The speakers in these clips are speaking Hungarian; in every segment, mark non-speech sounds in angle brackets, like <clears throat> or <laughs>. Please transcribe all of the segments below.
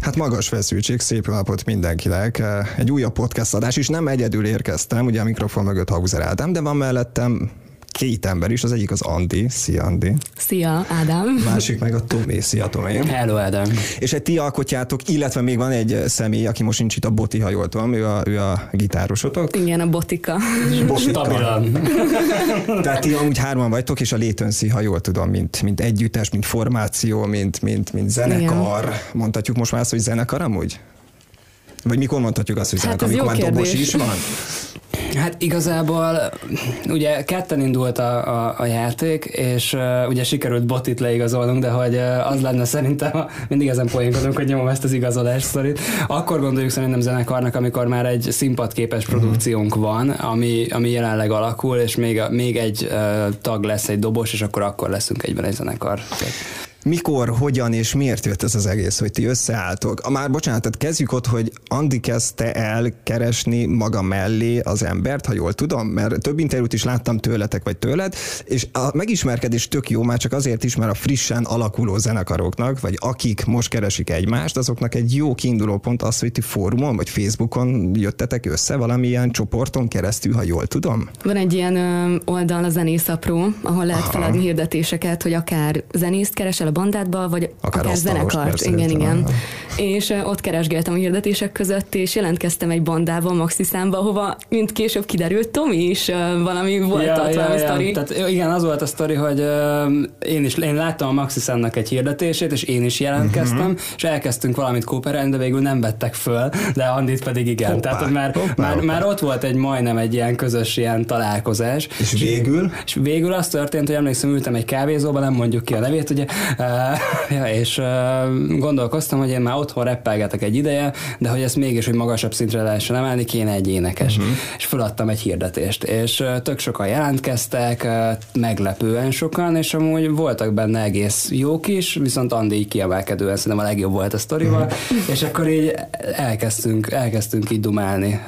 Hát magas feszültség, szép napot mindenkinek. Egy újabb podcast adás, és nem egyedül érkeztem, ugye a mikrofon mögött Hauser Ádám, de van mellettem két ember is, az egyik az Andi. Szia, Andi. Szia, Ádám. Másik meg a Tomé. Szia, Tomé. Hello, Ádám. És egy ti alkotjátok, illetve még van egy személy, aki most nincs itt a Boti, ha jól tudom, ő a, ő a gitárosotok. Igen, a Botika. Botika. Stabilan. <laughs> Tehát ti amúgy hárman vagytok, és a Létönszi, ha jól tudom, mint, mint együttes, mint formáció, mint, mint, mint zenekar. Igen. Mondhatjuk most már azt, hogy zenekar amúgy? Vagy mikor mondhatjuk azt, hogy zenekar, Hát ez amikor jó már dobos kérdés. is van? Hát igazából ugye ketten indult a, a, a játék, és uh, ugye sikerült botit leigazolnunk, de hogy uh, az lenne szerintem, a- mindig ezen poénkodunk, hogy nyomom ezt az igazolás sztorit. Akkor gondoljuk szerintem zenekarnak, amikor már egy színpadképes produkciónk van, ami, ami jelenleg alakul, és még, a, még egy uh, tag lesz, egy dobos, és akkor akkor leszünk egyben egy zenekar. Mikor, hogyan és miért jött ez az egész, hogy ti összeálltok? A már bocsánat, tehát kezdjük ott, hogy Andi kezdte el keresni maga mellé az embert, ha jól tudom, mert több interjút is láttam tőletek vagy tőled, és a megismerkedés tök jó, már csak azért is, mert a frissen alakuló zenekaroknak, vagy akik most keresik egymást, azoknak egy jó kiinduló pont az, hogy ti fórumon vagy Facebookon jöttetek össze valamilyen csoporton keresztül, ha jól tudom. Van egy ilyen oldal, a Zenész Apró, ahol lehet Aha. feladni hirdetéseket, hogy akár zenészt keresel a bandádba, vagy Akár akár, zenekart. persze, igen, igen. És ott keresgéltem a hirdetések között, és jelentkeztem egy bandába, Maxi számba, hova, mint később kiderült, Tomi is valami volt ja, ott, valami sztori. Tehát igen, az volt a sztori, hogy uh, én is én láttam a Maxisannak egy hirdetését, és én is jelentkeztem, uh-huh. és elkezdtünk valamit kóperelni, de végül nem vettek föl, de Andit pedig igen. Hoppá, Tehát már, hoppá, már, hoppá. már ott volt egy majdnem egy ilyen közös ilyen találkozás. És végül? És végül az történt, hogy emlékszem, ültem egy kávézóban, nem mondjuk ki a nevét, ugye, <laughs> ja, és gondolkoztam, hogy én már otthon reppelgetek egy ideje, de hogy ezt mégis, hogy magasabb szintre lehessen emelni, kéne egy énekes. Uh-huh. És feladtam egy hirdetést, és tök sokan jelentkeztek, meglepően sokan, és amúgy voltak benne egész jók is, viszont Andi így kiemelkedően szerintem a legjobb volt a sztorival, uh-huh. és akkor így elkezdtünk, elkezdtünk így dumálni.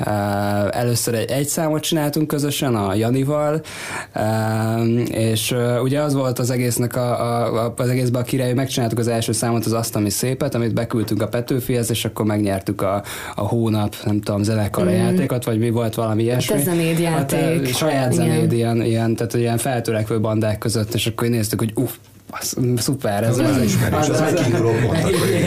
Először egy, egy számot csináltunk közösen a Janival, és ugye az volt az egésznek a, a, az egészben a király, megcsináltuk az első számot, az azt, ami szépet, amit beküldtünk a Petőfihez, és akkor megnyertük a, a hónap, nem tudom, zenekar mm. játékot, vagy mi volt valami ilyesmi. te zenéd Hát, játék. uh, saját zenéd, ilyen, ilyen, tehát ilyen feltörekvő bandák között, és akkor néztük, hogy uff, az, szuper, ez, Az ismerős, az pont akkor,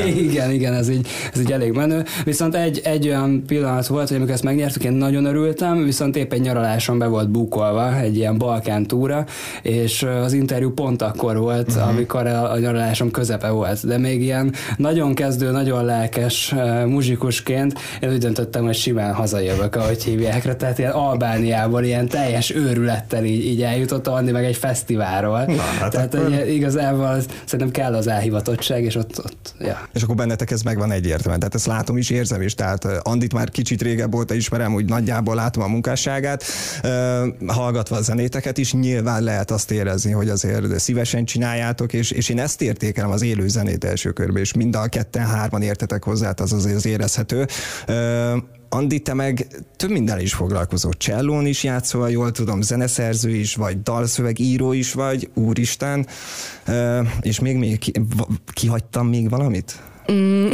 <laughs> igen. igen, ez így, ez így elég menő. Viszont egy, egy olyan pillanat volt, hogy amikor ezt megnyertük, én nagyon örültem, viszont épp egy nyaraláson be volt bukolva, egy ilyen Balkán túra, és az interjú pont akkor volt, uh-huh. amikor a, a nyaralásom közepe volt. De még ilyen nagyon kezdő, nagyon lelkes uh, muzsikusként én úgy döntöttem, hogy simán hazajövök, ahogy hívják tehát ilyen Albániából ilyen teljes őrülettel így, így eljutottam, Andi meg egy fesztiválról. Na, hát tehát egy, igazából szerintem kell az elhivatottság, és ott, ott ja. És akkor bennetek ez megvan egyértelműen. Tehát ezt látom is, érzem is. Tehát eh, Andit már kicsit régebb óta ismerem, úgy nagyjából látom a munkásságát. Hallgatva a zenéteket is, nyilván lehet azt érezni, hogy azért szívesen csináljátok, és, és én ezt értékelem az élő zenét első körben, és mind a ketten hárman értetek hozzá, az azért az érezhető. Andi, te meg több minden is foglalkozol. Csellón is játszol, ha jól tudom, zeneszerző is vagy, dalszövegíró is vagy, úristen. És még, még ki, kihagytam még valamit? Mm,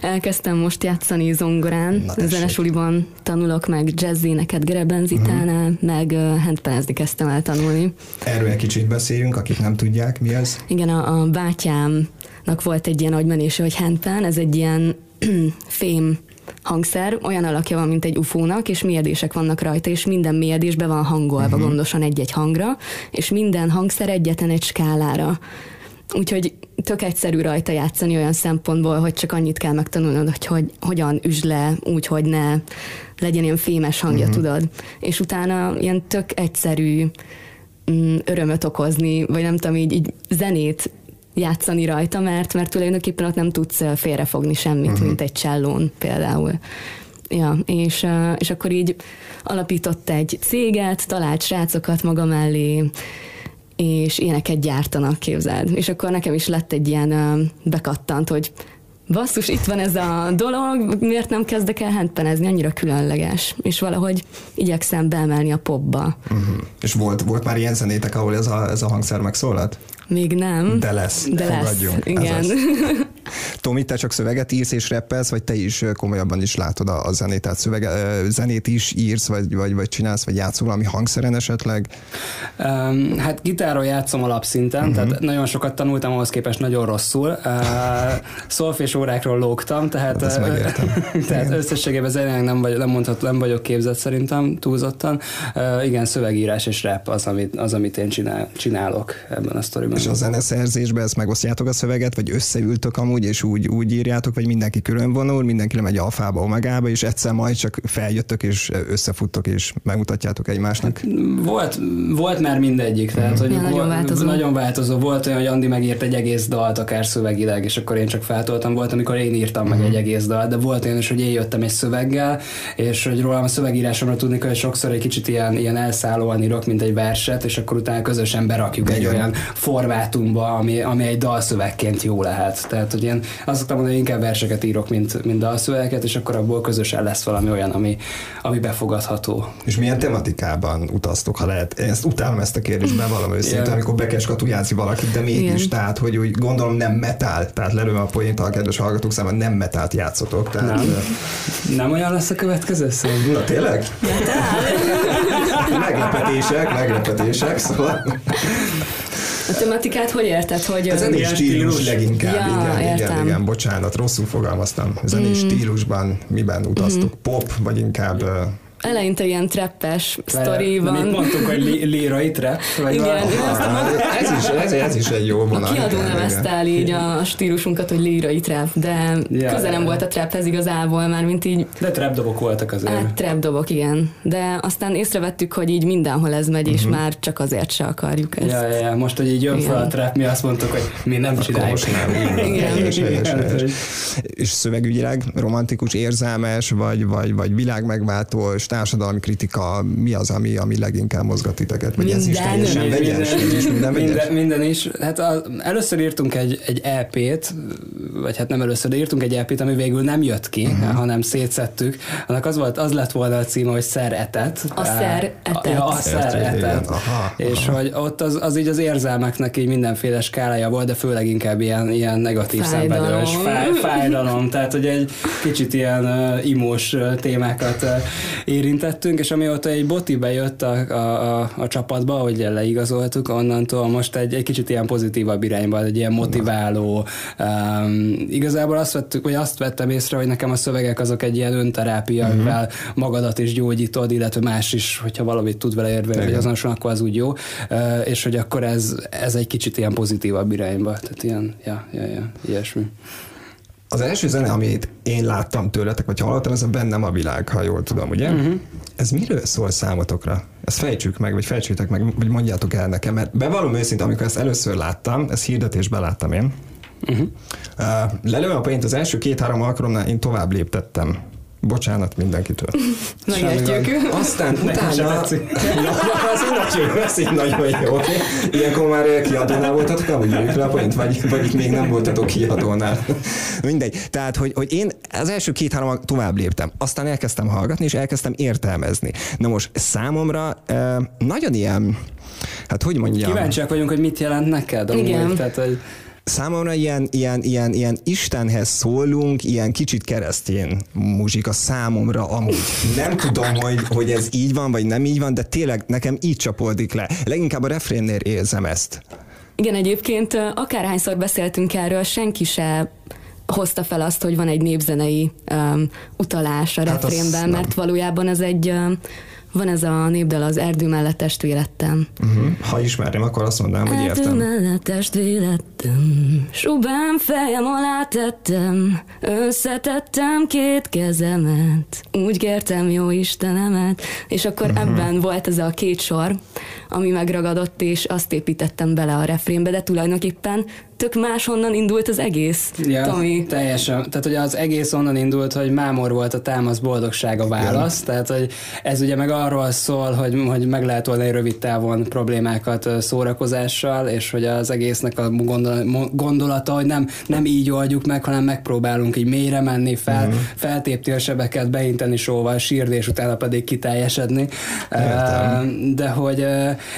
elkezdtem most játszani zongorán, Na, zenesuliban tanulok meg jazzéneket Gerebenzitánál, uh-huh. meg uh, handpelezni kezdtem el tanulni. Erről egy kicsit beszéljünk, akik nem tudják, mi ez. Igen, a, a bátyámnak volt egy ilyen agymenése, hogy handpan, ez egy ilyen <clears throat> fém hangszer, olyan alakja van, mint egy ufónak, és mélyedések vannak rajta, és minden mélyedés be van hangolva uh-huh. gondosan egy-egy hangra, és minden hangszer egyetlen egy skálára. Úgyhogy tök egyszerű rajta játszani olyan szempontból, hogy csak annyit kell megtanulnod, hogy, hogy hogyan üsd le úgy, hogy ne legyen ilyen fémes hangja, uh-huh. tudod. És utána ilyen tök egyszerű mm, örömöt okozni, vagy nem tudom, így, így zenét játszani rajta, mert, mert tulajdonképpen ott nem tudsz félrefogni semmit, uh-huh. mint egy csellón például. Ja, és, és akkor így alapított egy céget, talált srácokat maga mellé, és ilyeneket gyártanak, képzeld. És akkor nekem is lett egy ilyen bekattant, hogy basszus, itt van ez a dolog, miért nem kezdek el handpenezni, annyira különleges, és valahogy igyekszem beemelni a popba. Uh-huh. És volt, volt már ilyen zenétek, ahol ez a, ez a hangszer megszólalt? Még nem. De lesz. De Fogadjunk. lesz. Igen. <laughs> Tomi, te csak szöveget írsz és rappelsz, vagy te is komolyabban is látod a, a zenét, tehát szövege, zenét is írsz, vagy, vagy, vagy csinálsz, vagy játszol valami hangszeren esetleg? Um, hát gitáron játszom alapszinten, uh-huh. tehát nagyon sokat tanultam, ahhoz képest nagyon rosszul. Uh, szolfés órákról lógtam, tehát, hát <laughs> tehát összességében zenének nem, vagy, nem, mondhat, nem vagyok képzett szerintem túlzottan. Uh, igen, szövegírás és rap az, amit, az, amit én csinál, csinálok ebben a sztoriban. És a zeneszerzésben ezt megosztjátok a szöveget, vagy összeültök amúgy, és úgy, úgy írjátok, vagy mindenki külön vonul, mindenki lemegy alfába, omegába, és egyszer majd csak feljöttök, és összefuttok, és megmutatjátok egymásnak? Hát, volt, volt már mindegyik, tehát mm. hogy ja, nagyon, változó. nagyon változó. Volt olyan, hogy Andi megírt egy egész dalt, akár szövegileg, és akkor én csak feltoltam. Volt, amikor én írtam mm. meg egy mhm. egész dalt, de volt olyan is, hogy én jöttem egy szöveggel, és hogy rólam a szövegírásomra tudni, hogy sokszor egy kicsit ilyen, ilyen elszállóan írok, mint egy verset, és akkor utána közösen berakjuk egy olyan formátumba, ami, ami egy dalszövegként jó lehet. Tehát, hogy én azt szoktam mondani, hogy inkább verseket írok, mint, mint dalszövegeket, és akkor abból közösen lesz valami olyan, ami, ami befogadható. És milyen tematikában utaztok, ha lehet? Én ezt utálom ezt a kérdést, bevallom <laughs> őszintén, yeah. amikor bekeskatujázni valakit, de mégis, Igen. tehát, hogy úgy gondolom nem metál, tehát lelőm a poént a kedves hallgatók számára, nem metált játszotok. Tehát, nem. nem olyan lesz a következő szó? Na tényleg? <laughs> meglepetések, meglepetések, szóval. A tematikát hogy érted? Hogy a zenés stílus, stílus leginkább, ja, igen, értem. igen, igen, bocsánat, rosszul fogalmaztam. Zenés mm. stílusban miben utaztuk? Mm. Pop, vagy inkább eleinte ilyen trappes sztori van. Mit mondtuk, hogy lírai trap? Vagy igen, ez, is, ez, ez is egy jó vonal. Kiadó nevezte el így a stílusunkat, hogy lírai trap, de ja, közel nem volt a traphez igazából, már mint így... De trap dobok voltak azért. Hát igen. De aztán észrevettük, hogy így mindenhol ez megy, és uh-huh. már csak azért se akarjuk ezt. Ja, ja, ja. most, hogy így jön fel a trap, mi azt mondtuk, hogy mi nem csináljuk. Most nem. igen. Helyes, helyes, helyes. És szövegügyileg romantikus, érzelmes, vagy, vagy, vagy világmegváltó, társadalmi kritika, mi az, ami, ami leginkább mozgat titeket? Vagy minden, ez is teljesen vegyes? Minden, is minden, vegyes? minden, minden is. Hát a, először írtunk egy, egy EP-t, vagy hát nem először, de írtunk egy EP-t, ami végül nem jött ki, uh-huh. hanem szétszettük. Annak az, volt, az lett volna a címe, hogy Szer etet. A Szer etet. Ja, a Szer etet. Aha, és aha. hogy ott az, az így az érzelmeknek így mindenféle skálája volt, de főleg inkább ilyen, ilyen negatív szenvedős fáj, fájdalom. Tehát, hogy egy kicsit ilyen uh, imós uh, témákat uh, érintettünk, és amióta egy boti bejött a, a, a, a csapatba, hogy leigazoltuk, onnantól most egy, egy kicsit ilyen pozitívabb irányba, egy ilyen motiváló. Um, igazából azt vettük, vagy azt vettem észre, hogy nekem a szövegek azok egy ilyen önterápia, uh-huh. amivel magadat is gyógyítod, illetve más is, hogyha valamit tud vele érve, hogy azonosan, akkor az úgy jó, uh, és hogy akkor ez, ez egy kicsit ilyen pozitívabb irányba, tehát ilyen, ja, ja, ja, ilyesmi. Az első zene, amit én láttam tőletek, vagy hallottam, ez a Bennem a világ, ha jól tudom, ugye? Uh-huh. Ez miről szól számotokra? Ezt fejtsük meg, vagy fejtsétek meg, vagy mondjátok el nekem, mert bevallom őszintén, amikor ezt először láttam, ezt hirdetésben láttam én, uh-huh. uh, lelőm a pént az első két-három alkalomnál én tovább léptettem Bocsánat mindenkitől. Megértjük. Aztán utána... az így nagyon jó. Ilyenkor már kiadónál voltatok, ahogy jöjjük le a point, vagy, vagy itt még nem voltatok kiadónál. Mindegy. Tehát, hogy, hogy én az első két-három tovább léptem, aztán elkezdtem hallgatni, és elkezdtem értelmezni. Na most számomra eh, nagyon ilyen, hát hogy mondjam... Kíváncsiak vagyunk, hogy mit jelent neked. Igen. Amúgy, tehát, hogy számomra ilyen, ilyen, ilyen, ilyen Istenhez szólunk, ilyen kicsit keresztény muzsika számomra amúgy. Nem tudom, hogy, hogy ez így van, vagy nem így van, de tényleg nekem így csapódik le. Leginkább a refrénnél érzem ezt. Igen, egyébként akárhányszor beszéltünk erről, senki se hozta fel azt, hogy van egy népzenei um, utalás a hát refrénben, mert valójában ez egy um, van ez a népdal az erdő mellett testvélettem. Uh-huh. Ha ismerem, akkor azt mondanám, hogy értem. Erdő mellett testvélettem, subán fejem alá tettem, összetettem két kezemet, úgy kértem jó Istenemet, és akkor uh-huh. ebben volt ez a két sor, ami megragadott, és azt építettem bele a refrénbe, de tulajdonképpen tök máshonnan indult az egész, ja, Tomi. Teljesen. Tehát ugye az egész onnan indult, hogy mámor volt a támasz boldogság a válasz, ja. tehát hogy ez ugye meg arról szól, hogy, hogy meg lehet oldani rövid távon problémákat szórakozással, és hogy az egésznek a gondolat gondolata, hogy nem, nem így oldjuk meg, hanem megpróbálunk így mélyre menni, fel, uh-huh. feltépni a sebeket, beinteni sóval, sírni, és utána pedig kiteljesedni. Értem. De hogy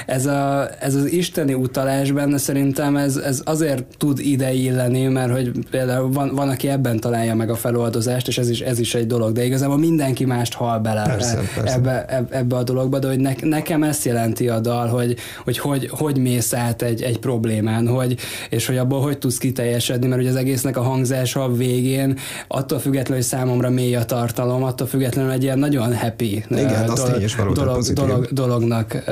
ez, a, ez az isteni utalás benne szerintem ez, ez azért tud ide illeni, mert hogy például van, van, aki ebben találja meg a feloldozást, és ez is, ez is egy dolog, de igazából mindenki mást hal bele persze, persze. Ebbe, ebbe a dologba, de hogy ne, nekem ezt jelenti a dal, hogy hogy, hogy, hogy mész át egy, egy problémán, hogy, és hogy abból hogy tudsz kiteljesedni, mert ugye az egésznek a hangzása a végén, attól függetlenül, hogy számomra mély a tartalom, attól függetlenül egy ilyen nagyon happy Igen, dolog, dolog, dolog, dolognak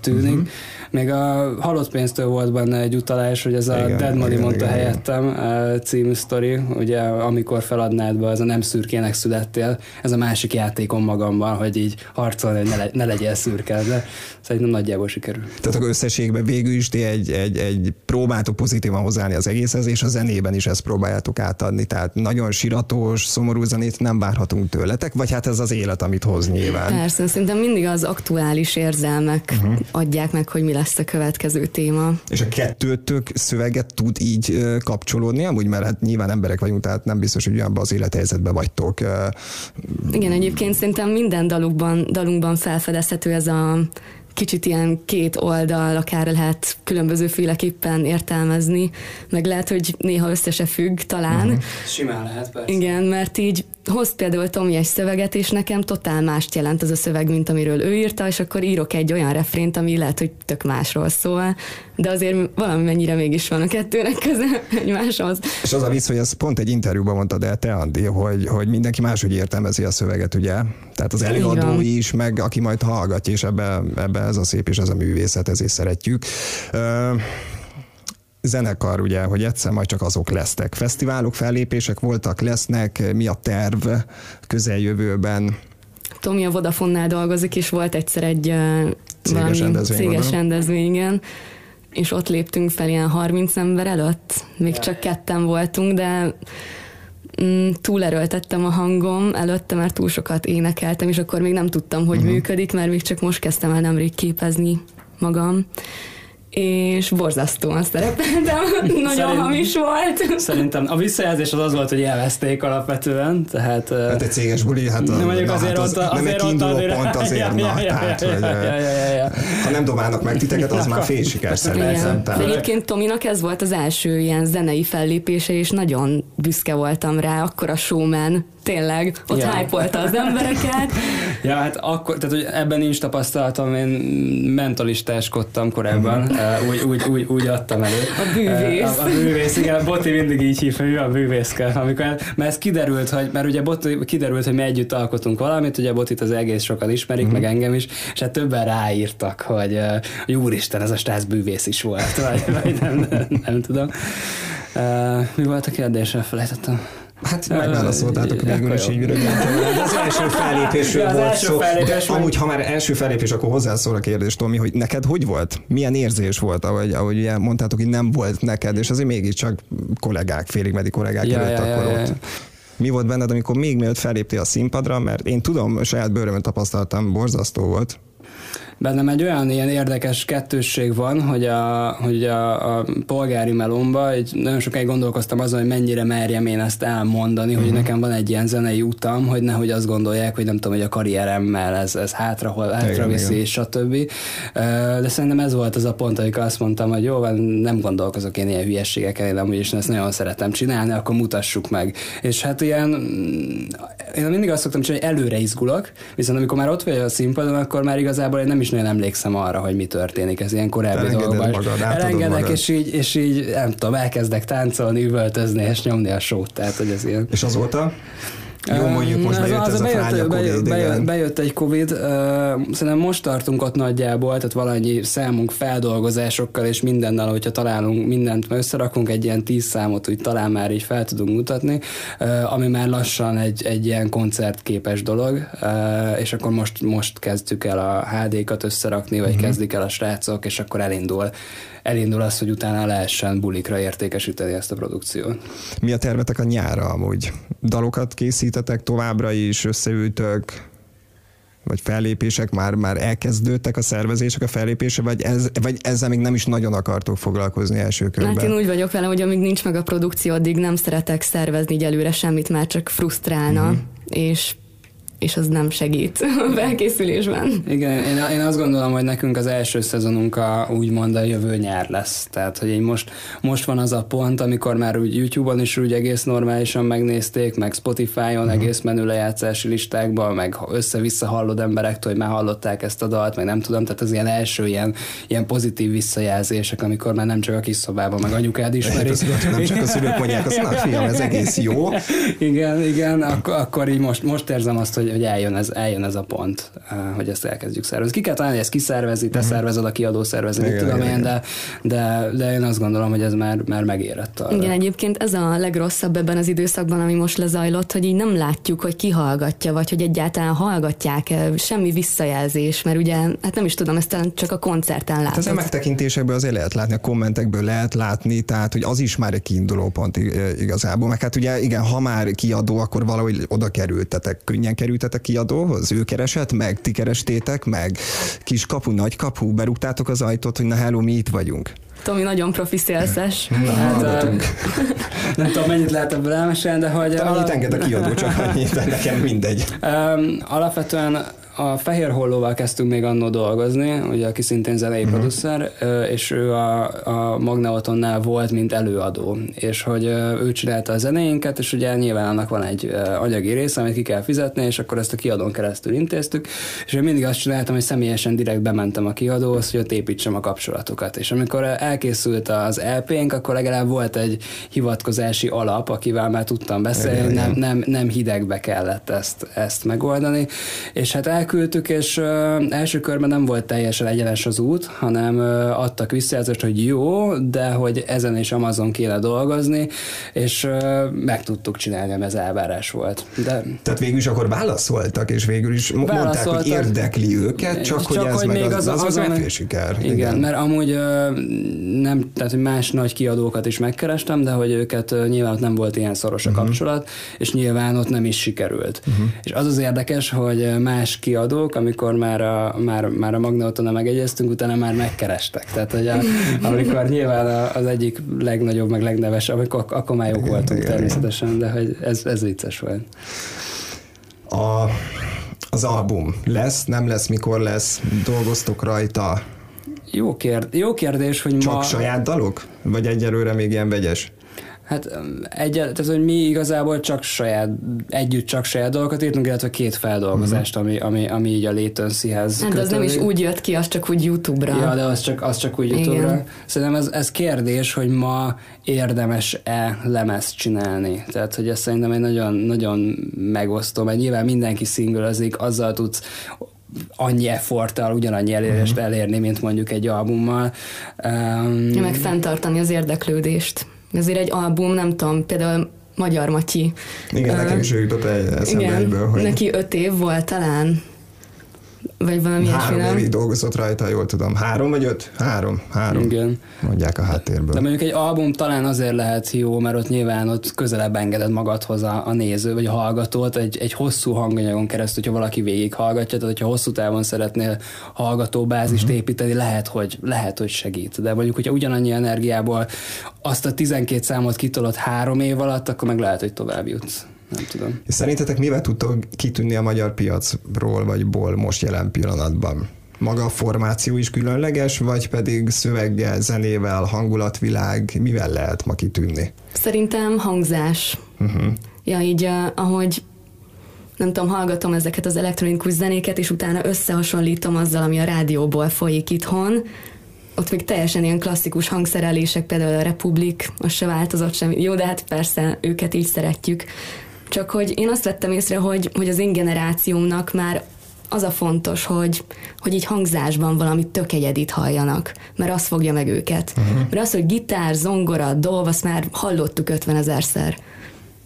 tűnik. Uh-huh. Még a halott pénztől volt benne egy utalás, hogy ez a igen, Dead Money igen, mondta igen, helyettem igen. című sztori, ugye amikor feladnád be, az a nem szürkének születtél, ez a másik játékom magamban, hogy így harcolni, hogy ne, le, ne legyél szürke, de szerintem nagyjából sikerül. Tehát akkor összességben végül is ti egy, egy, egy próbáltok pozitívan hozzáállni az egészhez, és a zenében is ezt próbáljátok átadni, tehát nagyon siratos, szomorú zenét nem várhatunk tőletek, vagy hát ez az élet, amit hoz nyilván. Persze, szerintem mindig az aktuális érzelmek uh-huh. adják meg, hogy mi lesz lesz a következő téma. És a kettőtök szöveget tud így kapcsolódni, amúgy, mert hát nyilván emberek vagyunk, tehát nem biztos, hogy olyanban az élethelyzetben vagytok. Igen, egyébként szerintem minden dalukban, dalunkban felfedezhető ez a kicsit ilyen két oldal, akár lehet különbözőféleképpen értelmezni, meg lehet, hogy néha össze se függ talán. Uh-huh. Simán lehet, persze. Igen, mert így hoz például Tomi egy szöveget, és nekem totál mást jelent az a szöveg, mint amiről ő írta, és akkor írok egy olyan refrént, ami lehet, hogy tök másról szól, de azért valami mennyire mégis van a kettőnek köze egymáshoz. És az a vicc, hogy ez pont egy interjúban mondtad el te, Andi, hogy, hogy mindenki máshogy értelmezi a szöveget, ugye? Tehát az előadó is, meg aki majd hallgatja, és ebbe, ebbe ez a szép és ez a művészet, ezért szeretjük. Zenekar, ugye, hogy egyszer majd csak azok lesznek. Fesztiválok, fellépések voltak, lesznek, mi a terv közeljövőben? Tomi a Vodafonnál dolgozik, és volt egyszer egy céges rendezvény, céges rendezvény, igen és ott léptünk fel ilyen 30 ember előtt, még csak ketten voltunk, de mm, túlerőltettem a hangom előtte, mert túl sokat énekeltem, és akkor még nem tudtam, hogy uh-huh. működik, mert még csak most kezdtem el nemrég képezni magam és borzasztóan szerepeltem, nagyon Szerint, hamis volt. Szerintem a visszajelzés az az volt, hogy elveszték alapvetően, tehát... Hát egy céges buli, hát nem mondjuk azért hát az, ott, azért nem egy azért pont azért, ja, na, ja, tehát, ja, hogy, ja, ja, ja, ha nem dobálnak meg titeket, az már fél siker szerintem. Egyébként Tominak ez volt az első ilyen zenei fellépése, és nagyon büszke voltam rá, akkor a showman, tényleg, ott ja. hype az embereket. <laughs> ja, hát akkor, tehát hogy ebben nincs tapasztalatom, én mentalistáskodtam korábban, uh, úgy, úgy, úgy, úgy adtam elő. A bűvész. A, a, a bűvész, igen, Boti mindig így hív, hogy a bűvészke. Amikor, mert ez kiderült, hogy, mert ugye Boti, kiderült, hogy mi együtt alkotunk valamit, ugye Botit az egész sokan ismerik, mm-hmm. meg engem is, és hát többen ráírtak, hogy, hogy úristen, ez a stász bűvész is volt, vagy, vagy nem, nem, nem tudom. Uh, mi volt a kérdés? Elfelejtettem. Hát megválaszoltátok uh, végül is így rögtön. Az első fellépésről volt első szó. Fellépés de amúgy, ha már első fellépés, akkor hozzászól a kérdés, Tomi, hogy neked hogy volt? Milyen érzés volt, ahogy, ahogy ugye mondtátok, hogy nem volt neked, és azért mégiscsak kollégák, félig meddig kollégák ja, előtt ja, akkor ja, ott. Ja mi volt benned, amikor még mielőtt felléptél a színpadra, mert én tudom, saját bőrömön tapasztaltam, borzasztó volt bennem egy olyan ilyen érdekes kettősség van, hogy a, hogy a, a polgári melomba egy, nagyon sokáig gondolkoztam azon, hogy mennyire merjem én ezt elmondani, uh-huh. hogy mhm. nekem van egy ilyen zenei utam, hogy nehogy azt gondolják, hogy nem tudom, hogy a karrieremmel ez, ez hátra, hol, hátra viszi, és stb. De szerintem ez volt az a pont, amikor azt mondtam, hogy jó, nem gondolkozok én ilyen hülyességeken, én úgyis ezt nagyon szeretem csinálni, akkor mutassuk meg. És hát ilyen, én mindig azt szoktam csinálni, hogy előre izgulok, viszont amikor már ott vagy a színpadon, akkor már igazából én nem is nagyon emlékszem arra, hogy mi történik, ez ilyen korábbi dolgokban. Magad, Elengedek, magad. és így, és így, nem tudom, elkezdek táncolni, üvöltözni, és nyomni a sót. Tehát, hogy ez ilyen. És azóta? Jó, mondjuk most bejött az, ez a bejött, Covid, bejött, bejött, bejött egy Covid, uh, szerintem most tartunk ott nagyjából, tehát valanyi számunk feldolgozásokkal és mindennel, hogyha találunk mindent, összerakunk egy ilyen tíz számot, úgy talán már így fel tudunk mutatni, uh, ami már lassan egy, egy ilyen koncertképes dolog, uh, és akkor most, most kezdjük el a HD-kat összerakni, vagy uh-huh. kezdik el a srácok, és akkor elindul elindul az, hogy utána lehessen bulikra értékesíteni ezt a produkciót. Mi a tervetek a nyára amúgy? Dalokat készítetek továbbra is, összeültök? vagy fellépések, már, már elkezdődtek a szervezések, a fellépése, vagy, ez, vagy ezzel még nem is nagyon akartok foglalkozni első körben? Hát én úgy vagyok vele, hogy amíg nincs meg a produkció, addig nem szeretek szervezni így előre semmit, már csak frusztrálna, uh-huh. és és az nem segít <laughs> a felkészülésben. Igen, én, én azt gondolom, hogy nekünk az első szezonunk a, úgymond a jövő nyár lesz. Tehát, hogy most, most van az a pont, amikor már úgy YouTube-on is úgy egész normálisan megnézték, meg Spotify-on uh-huh. egész menő lejátszási listákban, meg össze-vissza hallod emberektől, hogy már hallották ezt a dalt, meg nem tudom, tehát az ilyen első ilyen, ilyen pozitív visszajelzések, amikor már nem csak a kis szobában, meg anyukád ismeri. nem csak a szülők mondják, azt mondják, fiam, ez egész jó. <laughs> Igen, igen, akkor, akkor így most, most érzem azt, hogy, hogy eljön ez, eljön ez a pont, eh, hogy ezt elkezdjük szervezni. Ki kell találni, hogy ezt kiszervezi, te uh-huh. szervezed, a kiadó szervezi, igen, tudom igen, én, de, de, de én azt gondolom, hogy ez már, már megérett arra. Igen, egyébként ez a legrosszabb ebben az időszakban, ami most lezajlott, hogy így nem látjuk, hogy ki hallgatja, vagy hogy egyáltalán hallgatják -e, semmi visszajelzés, mert ugye, hát nem is tudom, ezt csak a koncerten látod. Hát ez a megtekintésekből azért lehet látni, a kommentekből lehet látni, tehát hogy az is már egy kiinduló pont igazából, meg hát ugye igen, ha már kiadó, akkor valahogy oda kerültetek, könnyen került kerültetek kiadóhoz? Ő keresett meg? Ti kerestétek meg? Kis kapu, nagy kapu? Berúgtátok az ajtót, hogy na hello, mi itt vagyunk? Tomi nagyon profi szélszes. Na, hát, <laughs> nem tudom, mennyit lehet ebből elmesélni, de hogy... Te alap... enged a kiadó, csak annyit, nekem mindegy. Um, alapvetően a Fehér Hollóval kezdtünk még annó dolgozni, ugye, aki szintén zenei uh-huh. producer, és ő a, a Magneotonnál volt, mint előadó, és hogy ő csinálta a zenéinket, és ugye nyilván annak van egy anyagi része, amit ki kell fizetni, és akkor ezt a kiadón keresztül intéztük, és én mindig azt csináltam, hogy személyesen direkt bementem a kiadóhoz, hogy ott építsem a kapcsolatokat, és amikor elkészült az LP-nk, akkor legalább volt egy hivatkozási alap, akivel már tudtam beszélni, nem, nem, nem hidegbe kellett ezt, ezt megoldani, és hát el elküldtük, és első körben nem volt teljesen egyenes az út, hanem adtak visszajelzést, hogy jó, de hogy ezen is Amazon kéne dolgozni, és meg tudtuk csinálni, ami az elvárás volt. De... Tehát végül is akkor válaszoltak, és végül is mondták, hogy érdekli őket, csak, csak hogy ez hogy meg még az, az, az, az, az siker. Igen, igen, mert amúgy nem, tehát hogy más nagy kiadókat is megkerestem, de hogy őket nyilván ott nem volt ilyen szoros a uh-huh. kapcsolat, és nyilván ott nem is sikerült. Uh-huh. És az az érdekes, hogy más ki kiadók, amikor már a, már, már a Magnautona megegyeztünk, utána már megkerestek. Tehát, hogy a, amikor nyilván az egyik legnagyobb, meg legnevesebb, amikor, akkor már jók voltunk természetesen, de hogy ez, ez vicces volt. A, az album lesz, nem lesz, mikor lesz, dolgoztok rajta? Jó, kérd, jó kérdés, hogy Csak ma... saját dalok? Vagy egyelőre még ilyen vegyes? Hát egy, tehát, hogy mi igazából csak saját, együtt csak saját dolgokat írtunk, illetve két feldolgozást, uh-huh. ami, ami, ami így a Létönszíhez Hát az nem is úgy jött ki, az csak úgy YouTube-ra. Ja, de az csak, az csak úgy YouTube-ra. Igen. Szerintem ez, ez kérdés, hogy ma érdemes-e lemezt csinálni. Tehát, hogy ez szerintem egy nagyon, nagyon megosztó, mert nyilván mindenki szinglezik, azzal tudsz annyi efforttal ugyanannyi elérést uh-huh. elérni, mint mondjuk egy albummal. Um, ja, meg fenntartani az érdeklődést. Ezért egy album, nem tudom, például Magyar Matyi. Igen, uh, nekem is jutott egy eszembe igen, egyből, hogy... Neki öt év volt talán, vagy valami Három ilyesmi, évig dolgozott rajta, jól tudom. Három vagy öt? Három. Három. Igen. Mondják a háttérből. De mondjuk egy album talán azért lehet jó, mert ott nyilván ott közelebb engeded magadhoz a, a néző, vagy a hallgatót egy, egy hosszú hanganyagon keresztül, hogyha valaki végig hallgatja, tehát hogyha hosszú távon szeretnél hallgatóbázist uh-huh. építeni, lehet hogy, lehet, hogy segít. De mondjuk, hogyha ugyanannyi energiából azt a 12 számot kitolod három év alatt, akkor meg lehet, hogy tovább jutsz nem tudom. És szerintetek mivel tudtok kitűnni a magyar piacról, vagy ból most jelen pillanatban? Maga a formáció is különleges, vagy pedig szöveggel, zenével, hangulatvilág, mivel lehet ma kitűnni? Szerintem hangzás. Uh-huh. Ja, így ahogy nem tudom, hallgatom ezeket az elektronikus zenéket, és utána összehasonlítom azzal, ami a rádióból folyik itthon, ott még teljesen ilyen klasszikus hangszerelések, például a Republik, az se változott semmi. Jó, de hát persze őket így szeretjük. Csak hogy én azt vettem észre, hogy, hogy az én generációmnak már az a fontos, hogy, hogy így hangzásban valamit tök egyedit halljanak, mert az fogja meg őket. Uh-huh. Mert az, hogy gitár, zongora, dolv, azt már hallottuk 50 ezerszer.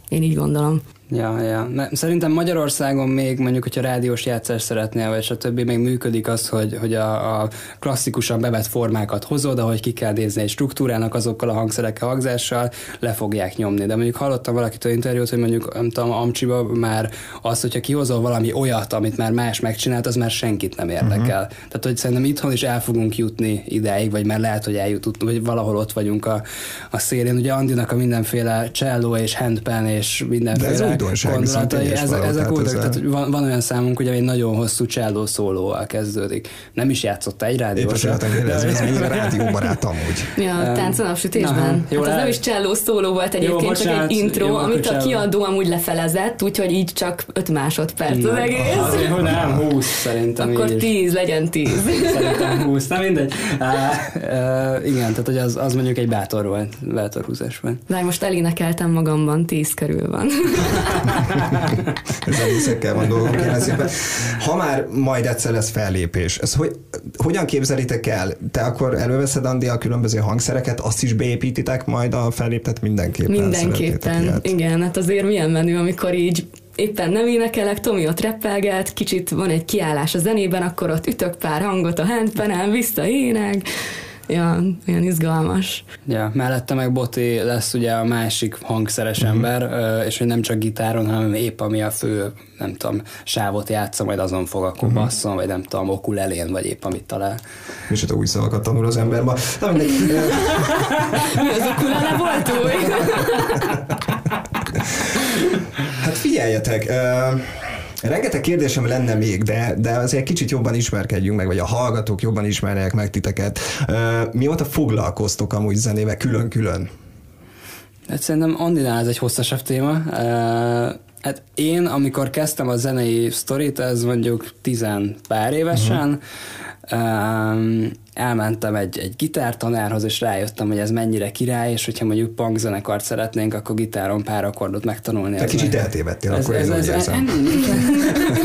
Én így gondolom. Ja, ja. Szerintem Magyarországon még mondjuk, hogyha rádiós játszás szeretnél, vagy stb. még működik az, hogy, hogy a, a klasszikusan bevett formákat hozod, ahogy ki kell nézni egy struktúrának azokkal a hangszerekkel, hangzással, le fogják nyomni. De mondjuk hallottam valakitől interjút, hogy mondjuk, nem tudom, Amcsiba már az, hogyha kihozol valami olyat, amit már más megcsinált, az már senkit nem érdekel. Uh-huh. Tehát, hogy szerintem itthon is el fogunk jutni ideig, vagy már lehet, hogy eljutott, vagy valahol ott vagyunk a, a szélén. Ugye Andinak a mindenféle cello és handpan és mindenféle gondolatai, ezek, ezek úgy, tehát van, van, olyan számunk, hogy egy nagyon hosszú cselló szólóval kezdődik. Nem is játszott egy rádiós. Épp ez, ez mennyire rádióbarát amúgy. Ja, tánc a napsütésben. Hát ez nem is cselló szóló volt egyébként, jó, csak egy intro, jó, amit a kiadó amúgy lefelezett, úgyhogy így csak 5 másodperc az egész. Azért, hogy nem, <laughs> 20 szerintem Akkor 10, legyen 10. Szerintem <laughs> 20, nem mindegy. Igen, tehát hogy az, az mondjuk egy bátor volt, bátor húzás volt. De most elénekeltem magamban, 10 körül van. <laughs> <laughs> Ezzel részekkel van dolgom, kérem szépen. Ha már majd egyszer lesz fellépés, ez hogy, hogyan képzelitek el? Te akkor előveszed, Andi, a különböző hangszereket, azt is beépítitek majd a felléptet mindenképpen? Mindenképpen, igen. Hát azért milyen menő, amikor így éppen nem énekelek, Tomi ott reppelget, kicsit van egy kiállás a zenében, akkor ott ütök pár hangot a handpenen, vissza ja, olyan izgalmas. Ja, mellette meg Boti lesz ugye a másik hangszeres uh-huh. ember, és hogy nem csak gitáron, hanem épp ami a fő, nem tudom, sávot játsza, majd azon fog akkor uh-huh. basszon, vagy nem tudom, okulelén, vagy épp amit talál. És ott új szavakat tanul az ember ma. Na mindegy. <laughs> Mi az okulele volt új? <laughs> hát figyeljetek, uh, Rengeteg kérdésem lenne még, de, de azért kicsit jobban ismerkedjünk meg, vagy a hallgatók jobban ismernek meg titeket. Mióta foglalkoztok amúgy zenével külön-külön? Hát szerintem Andinál ez egy hosszasabb téma. Hát én, amikor kezdtem a zenei sztorit, ez mondjuk tizen pár évesen, uh-huh elmentem egy, egy gitártanárhoz, és rájöttem, hogy ez mennyire király, és hogyha mondjuk punk zenekart szeretnénk, akkor gitáron pár akkordot megtanulni. Te kicsit meg... eltévedtél, ez, akkor ez, ez, ez,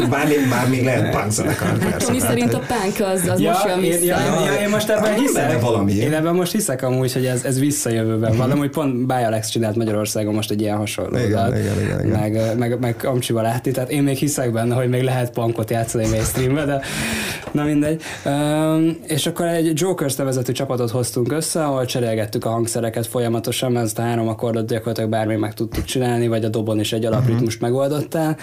bár, még, bár még lehet punk zenekar, persze. Mi szerint a punk az, az ja, most jön vissza. Ja, ja, ja, én most ebben hiszek. Valami. Én ebben most hiszek amúgy, hogy ez, ez visszajövőben uh-huh. valami, pont Báj Alex csinált Magyarországon most egy ilyen hasonló. Igen, igen, igen, igen. Meg, meg, meg Amcsiba látni, tehát én még hiszek benne, hogy még lehet punkot játszani mainstreambe, de na mindegy. Um, és akkor egy Jokers nevezetű csapatot hoztunk össze, ahol cserélgettük a hangszereket folyamatosan, ezt a három akkordot gyakorlatilag bármi meg tudtuk csinálni, vagy a dobon is egy alapritmust uh-huh. megoldottál.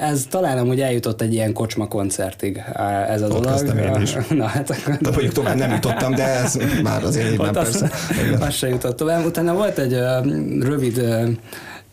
Ez talán amúgy eljutott egy ilyen kocsma koncertig ez a Ott dolog. Én is. <laughs> Na, hát akkor... De mondjuk tovább nem jutottam, de ez már az én nem persze. <laughs> Az se jutott tovább. Utána volt egy uh, rövid uh,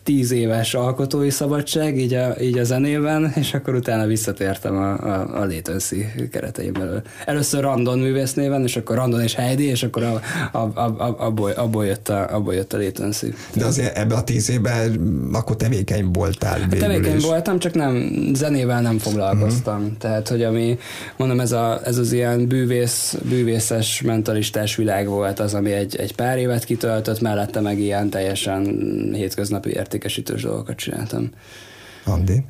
tíz éves alkotói szabadság így a, így a zenében, és akkor utána visszatértem a, a, a Létőszi keretein belül. Először Randon művész néven, és akkor Randon és Heidi, és akkor a, a, a, a, abból, abból, jött a, abból jött a Létőszi. De azért ebbe a tíz évben akkor tevékeny voltál végül Tevékeny is. voltam, csak nem, zenével nem foglalkoztam. Uh-huh. Tehát, hogy ami, mondom, ez, a, ez az ilyen bűvész, bűvészes, mentalistás világ volt az, ami egy, egy pár évet kitöltött, mellette meg ilyen teljesen hétköznapi érték értékesítős dolgokat csináltam. Andi?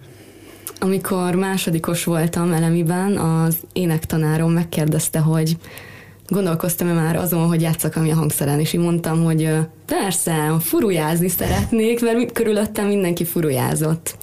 Amikor másodikos voltam elemiben, az énektanárom megkérdezte, hogy gondolkoztam-e már azon, hogy játszak ami a hangszeren, és így mondtam, hogy persze, furujázni szeretnék, mert körülöttem mindenki furujázott.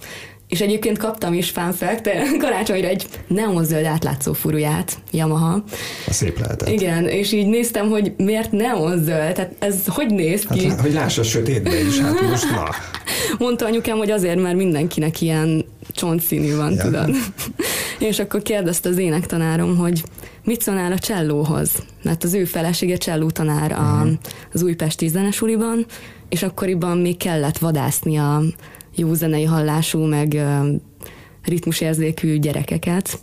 És egyébként kaptam is fun fact, <laughs> karácsonyra egy neonzöld átlátszó furuját, Yamaha. A szép lehetett. Igen, és így néztem, hogy miért neonzöld, tehát ez hogy néz ki? Hát, hogy lássa sötétbe is, hát most na. <laughs> Mondta anyukám, hogy azért, mert mindenkinek ilyen csontszínű van, ja. tudod. <laughs> és akkor kérdezte az énektanárom, hogy mit szólnál a csellóhoz? Mert az ő felesége cselló tanár a, uh-huh. az újpesti zenesuliban, és akkoriban még kellett vadászni a jó zenei hallású, meg ritmusérzékű gyerekeket.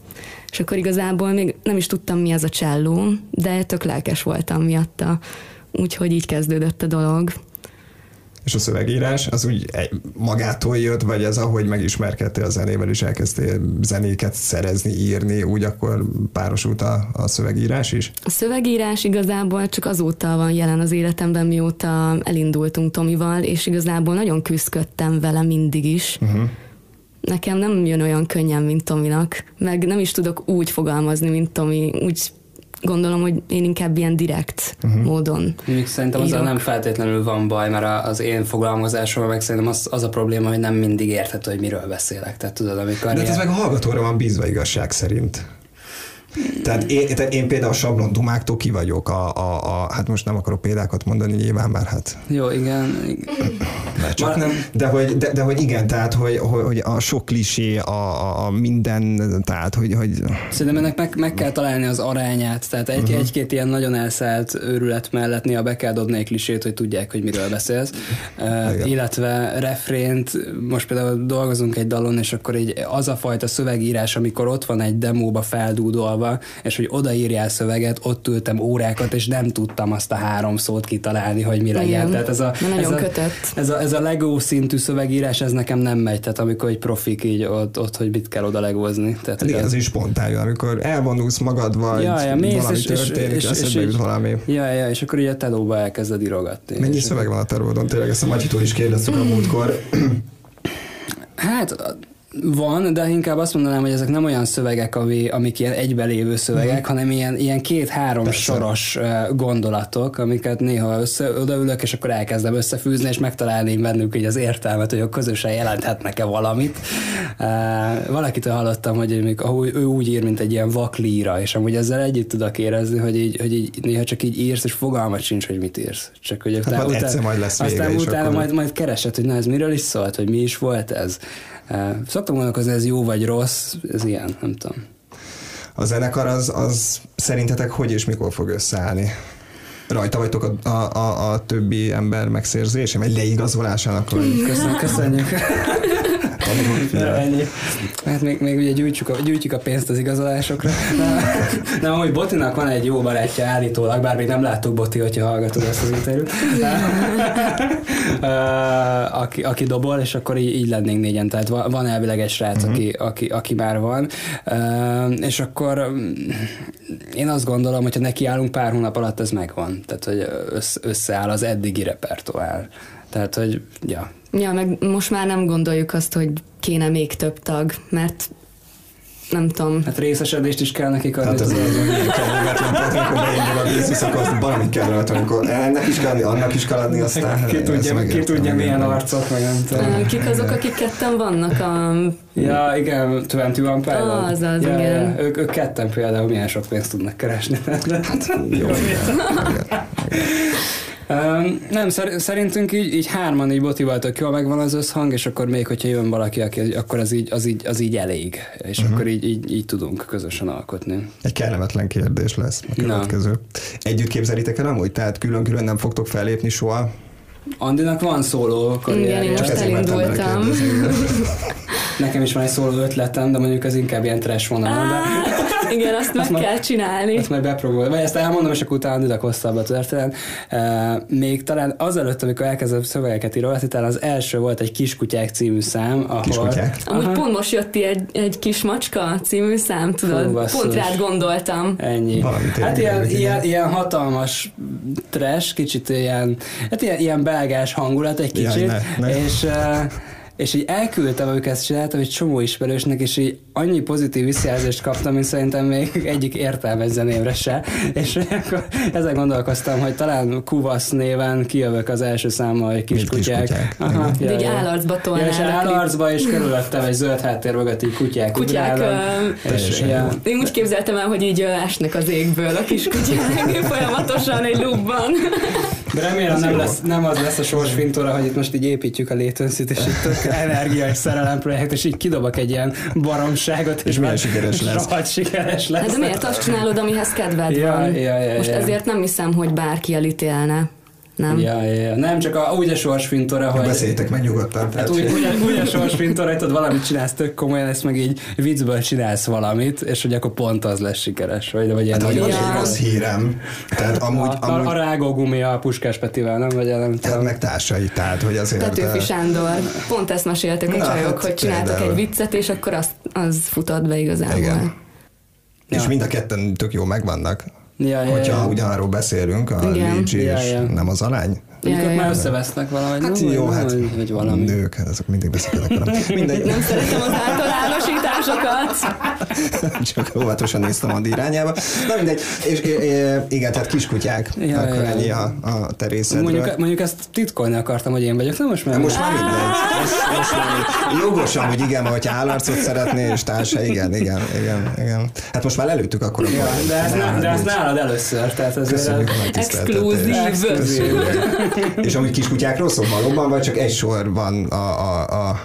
És akkor igazából még nem is tudtam, mi az a cselló, de tök lelkes voltam miatta. Úgyhogy így kezdődött a dolog. És a szövegírás az úgy magától jött, vagy ez ahogy megismerkedtél a zenével, és elkezdtél zenéket szerezni, írni, úgy akkor párosult a, a szövegírás is? A szövegírás igazából csak azóta van jelen az életemben, mióta elindultunk Tomival, és igazából nagyon küzdködtem vele mindig is. Uh-huh nekem nem jön olyan könnyen, mint Tominak, meg nem is tudok úgy fogalmazni, mint Tomi, úgy gondolom, hogy én inkább ilyen direkt uh-huh. módon Még szerintem azzal írok. nem feltétlenül van baj, mert az én fogalmazásomban meg szerintem az, az a probléma, hogy nem mindig érthető, hogy miről beszélek. Tehát tudod, amikor De hát ez ilyen- meg a hallgatóra van bízva igazság szerint. Tehát én, tehát én például a sablon dumáktól ki vagyok, a, a, a, hát most nem akarok példákat mondani nyilván, már hát Jó, igen. Mert csak Már- nem, de hogy, de, de hogy igen, tehát hogy, hogy, hogy a sok klisé, a, a, a minden, tehát hogy, hogy Szerintem ennek meg, meg kell találni az arányát, tehát egy, uh-huh. egy-két ilyen nagyon elszállt őrület mellett néha be kell dobni egy klisét, hogy tudják, hogy miről beszélsz. Uh, illetve refrént, most például dolgozunk egy dalon, és akkor így az a fajta szövegírás, amikor ott van egy demóba feldúdolva, és hogy odaírjál szöveget, ott ültem órákat, és nem tudtam azt a három szót kitalálni, hogy mi legyen. Igen, Tehát ez a, ez a, kötött. ez a, ez a Lego szintű szövegírás, ez nekem nem megy, tehát amikor egy profik így ott, ott hogy mit kell oda legózni. Tehát, igen, ez is spontán amikor elvonulsz magad, vagy Ja, ja, mész, valami és- és- történik, és- és jut így- valami. Ja, ja, és akkor így a telóba elkezded írogatni. Mennyi És- szöveg van a tervodon? Tényleg ezt a Matyitól is kérdeztük a múltkor. Hát van, de inkább azt mondanám, hogy ezek nem olyan szövegek, ami, amik ilyen egybelévő szövegek, mm. hanem ilyen, ilyen két-három Persze. soros gondolatok, amiket néha össze, odaülök, és akkor elkezdem összefűzni, és megtalálni bennük így az értelmet, hogy a közösen jelenthetnek-e valamit. Uh, valakitől hallottam, hogy ahogy ő úgy ír, mint egy ilyen vaklíra, és amúgy ezzel együtt tudok érezni, hogy így, hogy így néha csak így írsz, és fogalmat sincs, hogy mit írsz. Csak hogy utána, Hát egyszer majd lesz vége, aztán utána akkor- majd, majd keresed, hogy na ez miről is szólt, hogy mi is volt ez. Szoktam gondolkozni, ez jó vagy rossz, ez ilyen, nem tudom. A zenekar az, az szerintetek hogy és mikor fog összeállni? Rajta vagytok a, a, a, a többi ember megszerzése, vagy leigazolásának, Köszönjük, köszönjük. <laughs> figyelj. ennyi. Hát még, még ugye gyűjtjük a, gyűjtjük a pénzt az igazolásokra. Nem, amúgy Botinak van egy jó barátja állítólag, bár még nem láttuk Boti, hogyha hallgatod ezt az interjút. <laughs> Aki, aki dobol, és akkor így, így lennénk négyen. Tehát van, elvileg egy srác, uh-huh. aki, aki, aki már van. És akkor mm, én azt gondolom, hogyha nekiállunk pár hónap alatt, ez megvan. Tehát, hogy össz, összeáll az eddigi repertoár. Tehát, hogy ja, Ja, meg most már nem gondoljuk azt, hogy kéne még több tag, mert nem tudom. Hát részesedést is kell nekik adni. Hát ez az, kellemetlen, tehát amikor beindul a víz, akkor azt valami kellett, amikor ennek is kell adni, annak is kell adni, aztán ki tudja, ki megértem, tudja milyen arcok, meg nem tudom. Kik azok, akik ketten vannak a... Ja, igen, 21 Pilot. Az az, ja, igen. Ja, ők, ők ketten például milyen sok pénzt tudnak keresni. Jó, igen, igen. Nem, szer- szerintünk így, így hárman így botival tök jól megvan az összhang, és akkor még, hogyha jön valaki, aki, akkor az így, az így, az így elég, és uh-huh. akkor így, így, így tudunk közösen alkotni. Egy kellemetlen kérdés lesz a következő. Együtt képzelitek el amúgy? Tehát külön-külön nem fogtok fellépni soha? Andinak van szóló Igen, én most elindultam. <laughs> <laughs> Nekem is van egy szóló ötletem, de mondjuk ez inkább ilyen trash vonalon, de Igen, azt meg Azt ma- kell csinálni. Ezt majd bepróbálom. Vagy ezt elmondom, és akkor utána ide hosszabb a történet. E, még talán azelőtt, amikor elkezdem szövegeket írogatni, talán az első volt egy Kiskutyák című szám, ahol... Kiskutyák? Amúgy Aha. pont most jött egy, egy kis macska című szám, tudod? Fú, basszus. pont rád gondoltam. Ennyi. Valami hát ilyen, ilyen, ilyen, hatalmas trash, kicsit ilyen, hát ilyen, ilyen belgás hangulat egy Jaj, kicsit, ne, ne. és és így elküldtem, amikor ezt csináltam egy csomó ismerősnek, és így annyi pozitív visszajelzést kaptam, mint szerintem még egyik értelmes zenémre se. És akkor ezen gondolkoztam, hogy talán Kuvasz néven kijövök az első számmal, hogy kiskutyák. kiskutyák. Aha, De így állarcba Ja, és állarcba, és körülöttem egy zöld háttér mögött így kutyák. Kutyák, ugrálnak. ö, és, ja, Én úgy képzeltem el, hogy így esnek az égből a kis kutyák <laughs> folyamatosan egy lúbban. De remélem nem, lesz, nem az lesz a sorsfintora, hogy itt most így építjük a létönszit, és itt tök <laughs> energia és szerelem projekt, és így kidobok egy ilyen baromságot, és, milyen sikeres <laughs> lesz. rohadt sikeres lesz. Hát de miért azt csinálod, amihez kedved Ja, van? ja, ja, Most ja. ezért nem hiszem, hogy bárki elítélne. Nem? Ja, ja, ja. Nem, csak a, úgy a sorsfintora, hogy... Beszéljétek meg nyugodtan. Hát Tehát, úgy, úgy, úgy a sorsfintora, hogy tudod, valamit csinálsz tök komolyan, ezt meg így viccből csinálsz valamit, és hogy akkor pont az lesz sikeres, vagy, vagy hát, hogy az egy rossz hírem. Tehát amúgy, a, a, a amúgy rágógumi a Puskás Petivel, nem? Vagy nem hát tudom. meg társai, tehát hogy azért... Petőfi eh, Sándor. Pont ezt meséltek a Na, csajok, hát hogy csináltak például. egy viccet, és akkor azt, az futott be igazából. Igen. És Ja. mind a ketten tök jó megvannak. Ja, ja, Hogyha ja. ugyanarról beszélünk, a Igen. Luigi Ja, és ja. nem az alány. Ja, már összevesznek valahogy, Hát nem? jó, hát vagy, vagy valami. nők, hát azok mindig beszélnek velem. <laughs> Mindegy, Nem szeretem az általánosításokat. <laughs> csak óvatosan néztem a irányába. Na mindegy, és, igen, tehát kiskutyák, Ja, akkor ja, ennyi a, a terészedről. Mondjuk, mondjuk ezt titkolni akartam, hogy én vagyok, nem most már? Most már mindegy. Most, most már mindegy. Jogos amúgy igen, hogy állarcot szeretné, és társa, igen, igen, igen, igen. Hát most már előttük akkor a Ja, de ez, nálad először, tehát ez Köszönjük nagy Exkluzív. <laughs> És amúgy kiskutyákról szól valóban, vagy csak egy sor van a, a, a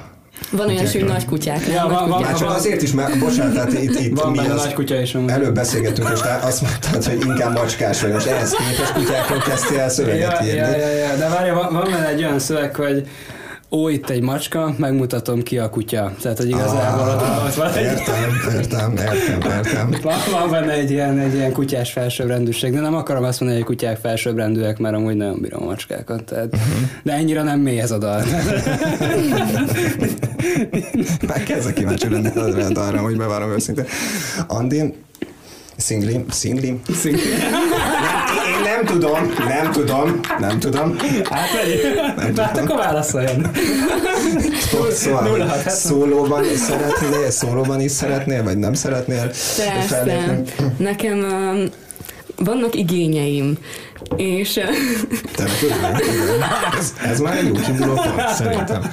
Van olyan sű nagy kutyák. Ja, nagy van- van- kutyák. Hát csak azért is, mert bocsánat, tehát itt, itt Van mi az, nagy kutya is amúgy. Előbb beszélgettünk, és azt mondtad, hogy inkább macskás vagy. Most ehhez képest kutyákról kezdtél el szöveget ja, írni. ja, ja, ja, de várja, van, van benne egy olyan szöveg, hogy ó, itt egy macska, megmutatom ki a kutya. Tehát, hogy igazából ott, ott van egy, Értem, értem, értem, értem. <laughs> van, van benne egy ilyen, egy ilyen kutyás felsőbbrendűség, de nem akarom azt mondani, hogy kutyák felsőbbrendűek, mert amúgy nagyon bírom a macskákat. Tehát, de ennyire nem mély ez a dal. <laughs> Már kezdek kíváncsi lenni arra, hogy bevárom őszintén. Andi, Szingli, szingli. Nem, én nem tudom, nem tudom, nem tudom. Hát megyünk. Hát akkor válaszoljon. Szó- Szóval, Nulla hogy hat, szólóban is szeretnél, szólóban is szeretnél, vagy nem szeretnél Persze. Nekem um, vannak igényeim, és uh, Te. Ez, ez már egy jó kiinduló pont, szerintem.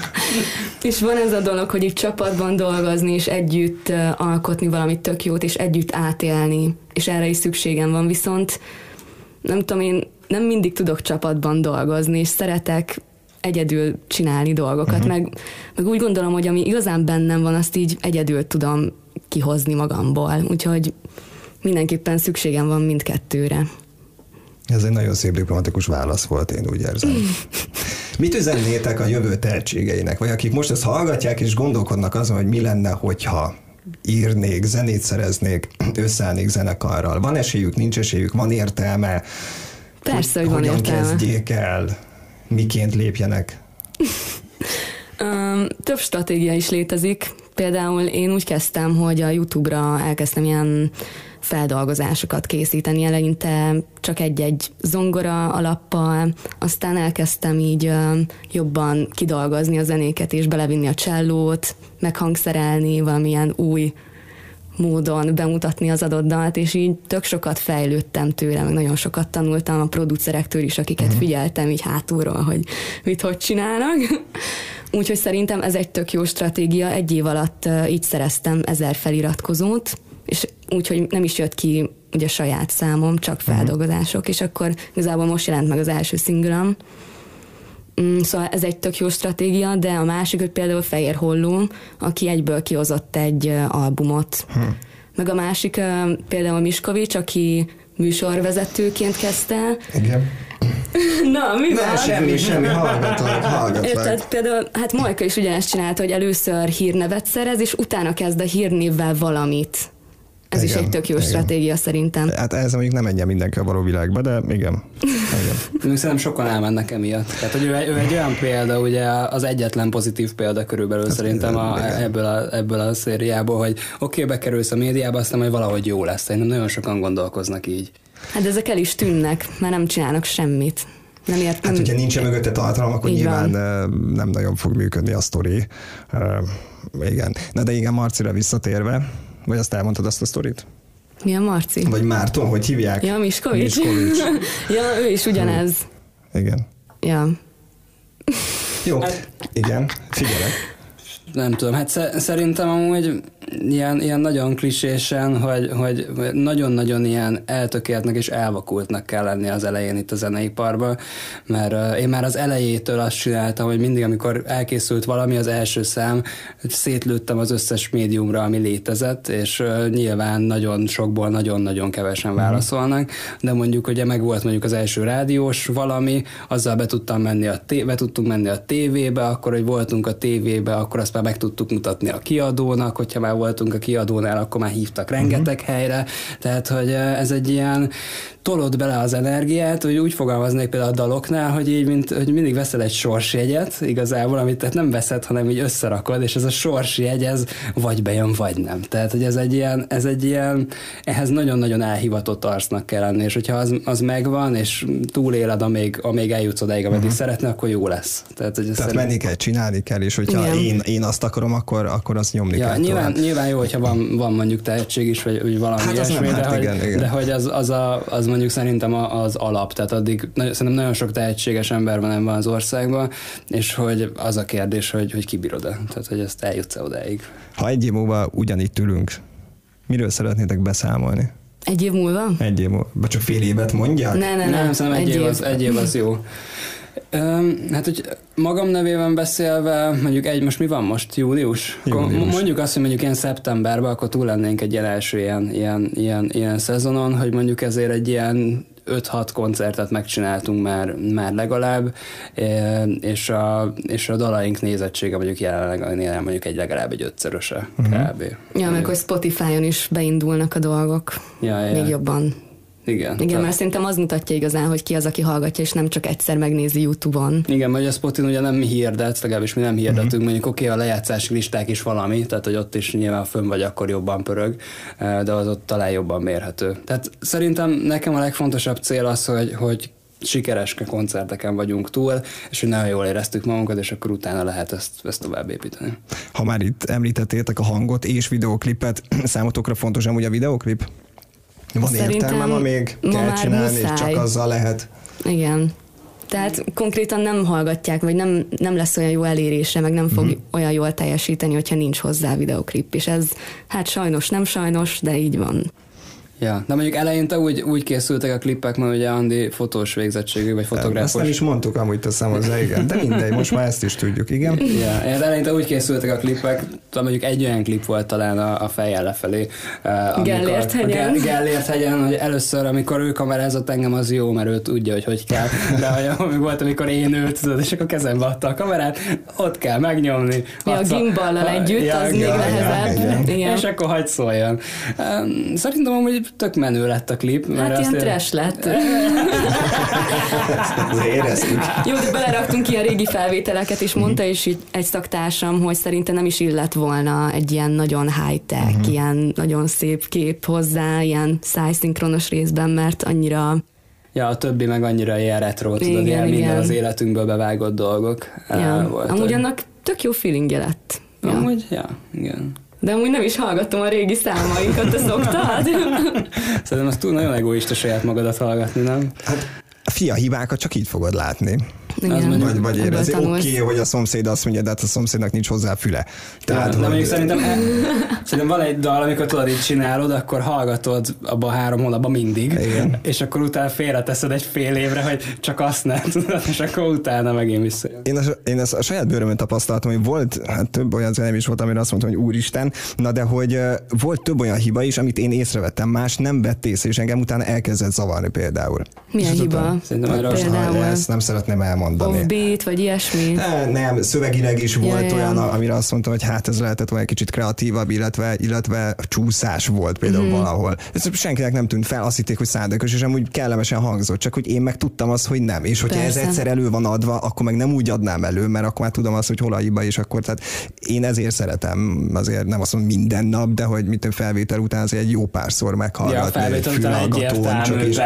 És van ez a dolog, hogy így csapatban dolgozni, és együtt uh, alkotni valamit tök jót, és együtt átélni, és erre is szükségem van, viszont nem tudom, én nem mindig tudok csapatban dolgozni, és szeretek egyedül csinálni dolgokat, uh-huh. meg, meg úgy gondolom, hogy ami igazán bennem van, azt így egyedül tudom kihozni magamból, úgyhogy mindenképpen szükségem van mindkettőre. Ez egy nagyon szép diplomatikus válasz volt, én úgy érzem. <laughs> Mit üzennétek a jövő tehetségeinek, vagy akik most ezt hallgatják és gondolkodnak azon, hogy mi lenne, hogyha írnék, zenét szereznék, összeállnék zenekarral. Van esélyük, nincs esélyük, van értelme? Persze, hogy van hogyan értelme. kezdjék el? Miként lépjenek? Több stratégia is létezik. Például én úgy kezdtem, hogy a YouTube-ra elkezdtem ilyen feldolgozásokat készíteni, eleinte csak egy-egy zongora alappal, aztán elkezdtem így jobban kidolgozni a zenéket és belevinni a csellót, meghangszerelni, valamilyen új módon bemutatni az adott dalt, és így tök sokat fejlődtem tőle, meg nagyon sokat tanultam a producerektől is, akiket figyeltem így hátulról, hogy mit hogy csinálnak. Úgyhogy szerintem ez egy tök jó stratégia. Egy év alatt így szereztem ezer feliratkozót, és úgyhogy nem is jött ki ugye saját számom, csak feldolgozások, és akkor igazából most jelent meg az első szingülem. Mm, Szóval ez egy tök jó stratégia, de a másik, hogy például Fehér Holló, aki egyből kihozott egy albumot. Hm. Meg a másik például Miskovics, aki műsorvezetőként kezdte. Igen. <laughs> Na, mi Ne, van? semmi, semmi, hallgatlak, hallgatlak. Érted? Például, hát Majka is ugyanezt csinálta, hogy először hírnevet szerez, és utána kezd a hírnévvel valamit. Ez Igen, is egy tök jó igen. stratégia szerintem. Hát ez mondjuk nem menjen mindenki a való világba, de igen. igen. Szerintem sokan elmennek emiatt. Tehát, hogy ő, egy- ő egy olyan példa, ugye az egyetlen pozitív példa körülbelül szerintem a, igen. ebből, a, ebből a szériából, hogy oké, okay, bekerülsz a médiába, aztán majd valahogy jó lesz. Szerintem nagyon sokan gondolkoznak így. Hát ezek el is tűnnek, mert nem csinálnak semmit. Nem értem. Hát, hogyha nincsen mögötte tartalom, akkor Így nyilván van. nem nagyon fog működni a sztori. Ö, Igen. Na de igen, Marcira visszatérve, vagy azt elmondtad azt a sztorit? Mi a Marci? Vagy Márton, hogy hívják? Ja, Miskovics. Miskovics. <laughs> ja, ő is ugyanez. Igen. Ja. Jó, igen, figyelek. Nem tudom, hát sze- szerintem amúgy ilyen, ilyen nagyon klisésen, hogy, hogy nagyon-nagyon ilyen eltökéltnek és elvakultnak kell lenni az elején itt a zeneiparban, mert én már az elejétől azt csináltam, hogy mindig, amikor elkészült valami, az első szám, szétlőttem az összes médiumra, ami létezett, és nyilván nagyon sokból nagyon-nagyon kevesen válaszolnak, de mondjuk ugye meg volt mondjuk az első rádiós valami, azzal be tudtam menni a té- be tudtunk menni a tévébe, akkor, hogy voltunk a tévébe, akkor azt már meg tudtuk mutatni a kiadónak, hogyha már voltunk a kiadónál, akkor már hívtak rengeteg uh-huh. helyre, tehát hogy ez egy ilyen tolod bele az energiát, hogy úgy fogalmaznék például a daloknál, hogy így mint, hogy mindig veszel egy sorsjegyet igazából, amit tehát nem veszed, hanem így összerakod, és ez a sorsjegy, ez vagy bejön, vagy nem. Tehát, hogy ez egy ilyen, ez egy ilyen ehhez nagyon-nagyon elhivatott arcnak kell lenni, és hogyha az, az megvan, és túléled, amíg, amíg eljutsz odáig, ameddig uh-huh. szeretne, akkor jó lesz. Tehát, hogy Tehát szerint... menni kell, csinálni kell, és hogyha én, én azt akarom, akkor, akkor azt nyomni ja, kell. Nyilván, nyilván jó, hogyha van, van mondjuk tehetség is, vagy, vagy valami hát ilyesmi, hát de, igen, hogy, igen. de hogy az, az, a, az mondjuk szerintem az alap, tehát addig szerintem nagyon sok tehetséges ember van ebben az országban, és hogy az a kérdés, hogy, hogy kibírod-e, tehát hogy ezt eljutsz-e odáig. Ha egy év múlva ugyanitt ülünk, miről szeretnétek beszámolni? Egy év múlva? Egy év múlva. Csak fél évet mondják? Ne, ne, ne. Nem, szerintem egy, egy, év, év. Az, egy év az jó. Hát, hogy magam nevében beszélve, mondjuk egy, most mi van most? Július? Július. Mondjuk azt, hogy mondjuk ilyen szeptemberben, akkor túl lennénk egy ilyen első ilyen, ilyen, ilyen, ilyen szezonon, hogy mondjuk ezért egy ilyen 5-6 koncertet megcsináltunk már, már legalább, és a, és a dalaink nézettsége mondjuk jelenleg mondjuk egy legalább egy ötszöröse uh-huh. kb. Ja, meg hogy Spotify-on is beindulnak a dolgok. Ja, ja. Még jobban igen. Igen, tehát... mert szerintem az mutatja igazán, hogy ki az, aki hallgatja, és nem csak egyszer megnézi YouTube-on. Igen, mert a Spotin ugye nem mi hirdet, legalábbis mi nem hirdetünk, uh-huh. mondjuk oké, okay, a lejátszási listák is valami, tehát hogy ott is nyilván fönn vagy, akkor jobban pörög, eh, de az ott talán jobban mérhető. Tehát szerintem nekem a legfontosabb cél az, hogy, hogy sikeres koncerteken vagyunk túl, és hogy nagyon jól éreztük magunkat, és akkor utána lehet ezt, ezt tovább építeni. Ha már itt említettétek a hangot és videoklipet, <clears throat> számotokra fontos amúgy a videoklip? Van Szerintem értelme, még kell csinálni, muszáj. és csak azzal lehet. Igen. Tehát konkrétan nem hallgatják, vagy nem, nem lesz olyan jó elérése, meg nem fog mm. olyan jól teljesíteni, hogyha nincs hozzá videoklip, és ez hát sajnos nem sajnos, de így van. Ja, de mondjuk eleinte úgy, úgy készültek a klippek, mert ugye Andi fotós végzettségű, vagy fotográfus. Ezt nem is mondtuk, amúgy teszem hozzá, igen. De mindegy, most már ezt is tudjuk, igen. Ja, de eleinte úgy készültek a klippek, mondjuk egy olyan klip volt talán a, a fejjel lefelé. Uh, Gellért hegyen. Gellért hegyen, hogy először, amikor ő kamerázott engem, az jó, mert ő tudja, hogy hogy kell. De hogy volt, amikor én őt, tudod, és akkor kezembe adta a kamerát, ott kell megnyomni. Ja, a gimballal együtt, ja, az ja, még nehezebb. Ja, igen. És akkor hagyd szóljon. Szerintem amúgy tök menő lett a klip. Mert hát ilyen én... trash lett. Éreztük. Jó, de beleraktunk ki a régi felvételeket, és mondta is így egy szaktársam, hogy szerintem nem is illett volna egy ilyen nagyon high-tech, uh-huh. ilyen nagyon szép kép hozzá, ilyen szájszinkronos részben, mert annyira Ja, a többi meg annyira ilyen retro, tudod, igen, ilyen igen. minden az életünkből bevágott dolgok. Ja. Volt, Amúgy annak tök jó feelingje lett. Ja. Amúgy, ja, igen. De amúgy nem is hallgatom a régi számainkat, te szoktad? <laughs> Szerintem az túl nagyon egoista saját magadat hallgatni, nem? Hát a fia hibákat csak így fogod látni. Igen. Vagy, vagy érezi, oké, okay, hogy a szomszéd azt mondja, de hát a szomszédnak nincs hozzá füle. Tehát, ja, de mondjuk szerintem, e, szerintem van egy dal, amikor tudod így csinálod, akkor hallgatod abban a három hónapban mindig, Igen. és akkor utána félreteszed egy fél évre, hogy csak azt nem tudod, és akkor utána megint vissza. Én, a, én ezt a saját bőrömön tapasztaltam, hogy volt, hát több olyan zenem is volt, amire azt mondtam, hogy úristen, na de hogy volt több olyan hiba is, amit én észrevettem, más nem vett észre, és engem utána elkezdett zavarni például. Milyen hiba? Szerintem például. Ezt nem szeretném elmondani mondani. Offbeat, vagy ilyesmi? Ne, nem, szövegileg is volt ja, olyan, amire azt mondtam, hogy hát ez lehetett volna egy kicsit kreatívabb, illetve, illetve csúszás volt például mm. valahol. Ez senkinek nem tűnt fel, azt hitték, hogy szándékos, és amúgy kellemesen hangzott, csak hogy én meg tudtam azt, hogy nem. És hogyha Persze. ez egyszer elő van adva, akkor meg nem úgy adnám elő, mert akkor már tudom azt, hogy hol a hiba, és akkor tehát én ezért szeretem, azért nem azt mondom minden nap, de hogy mit felvétel után azért egy jó párszor meghallgatni. Ja, egy fülhallgatón, csak is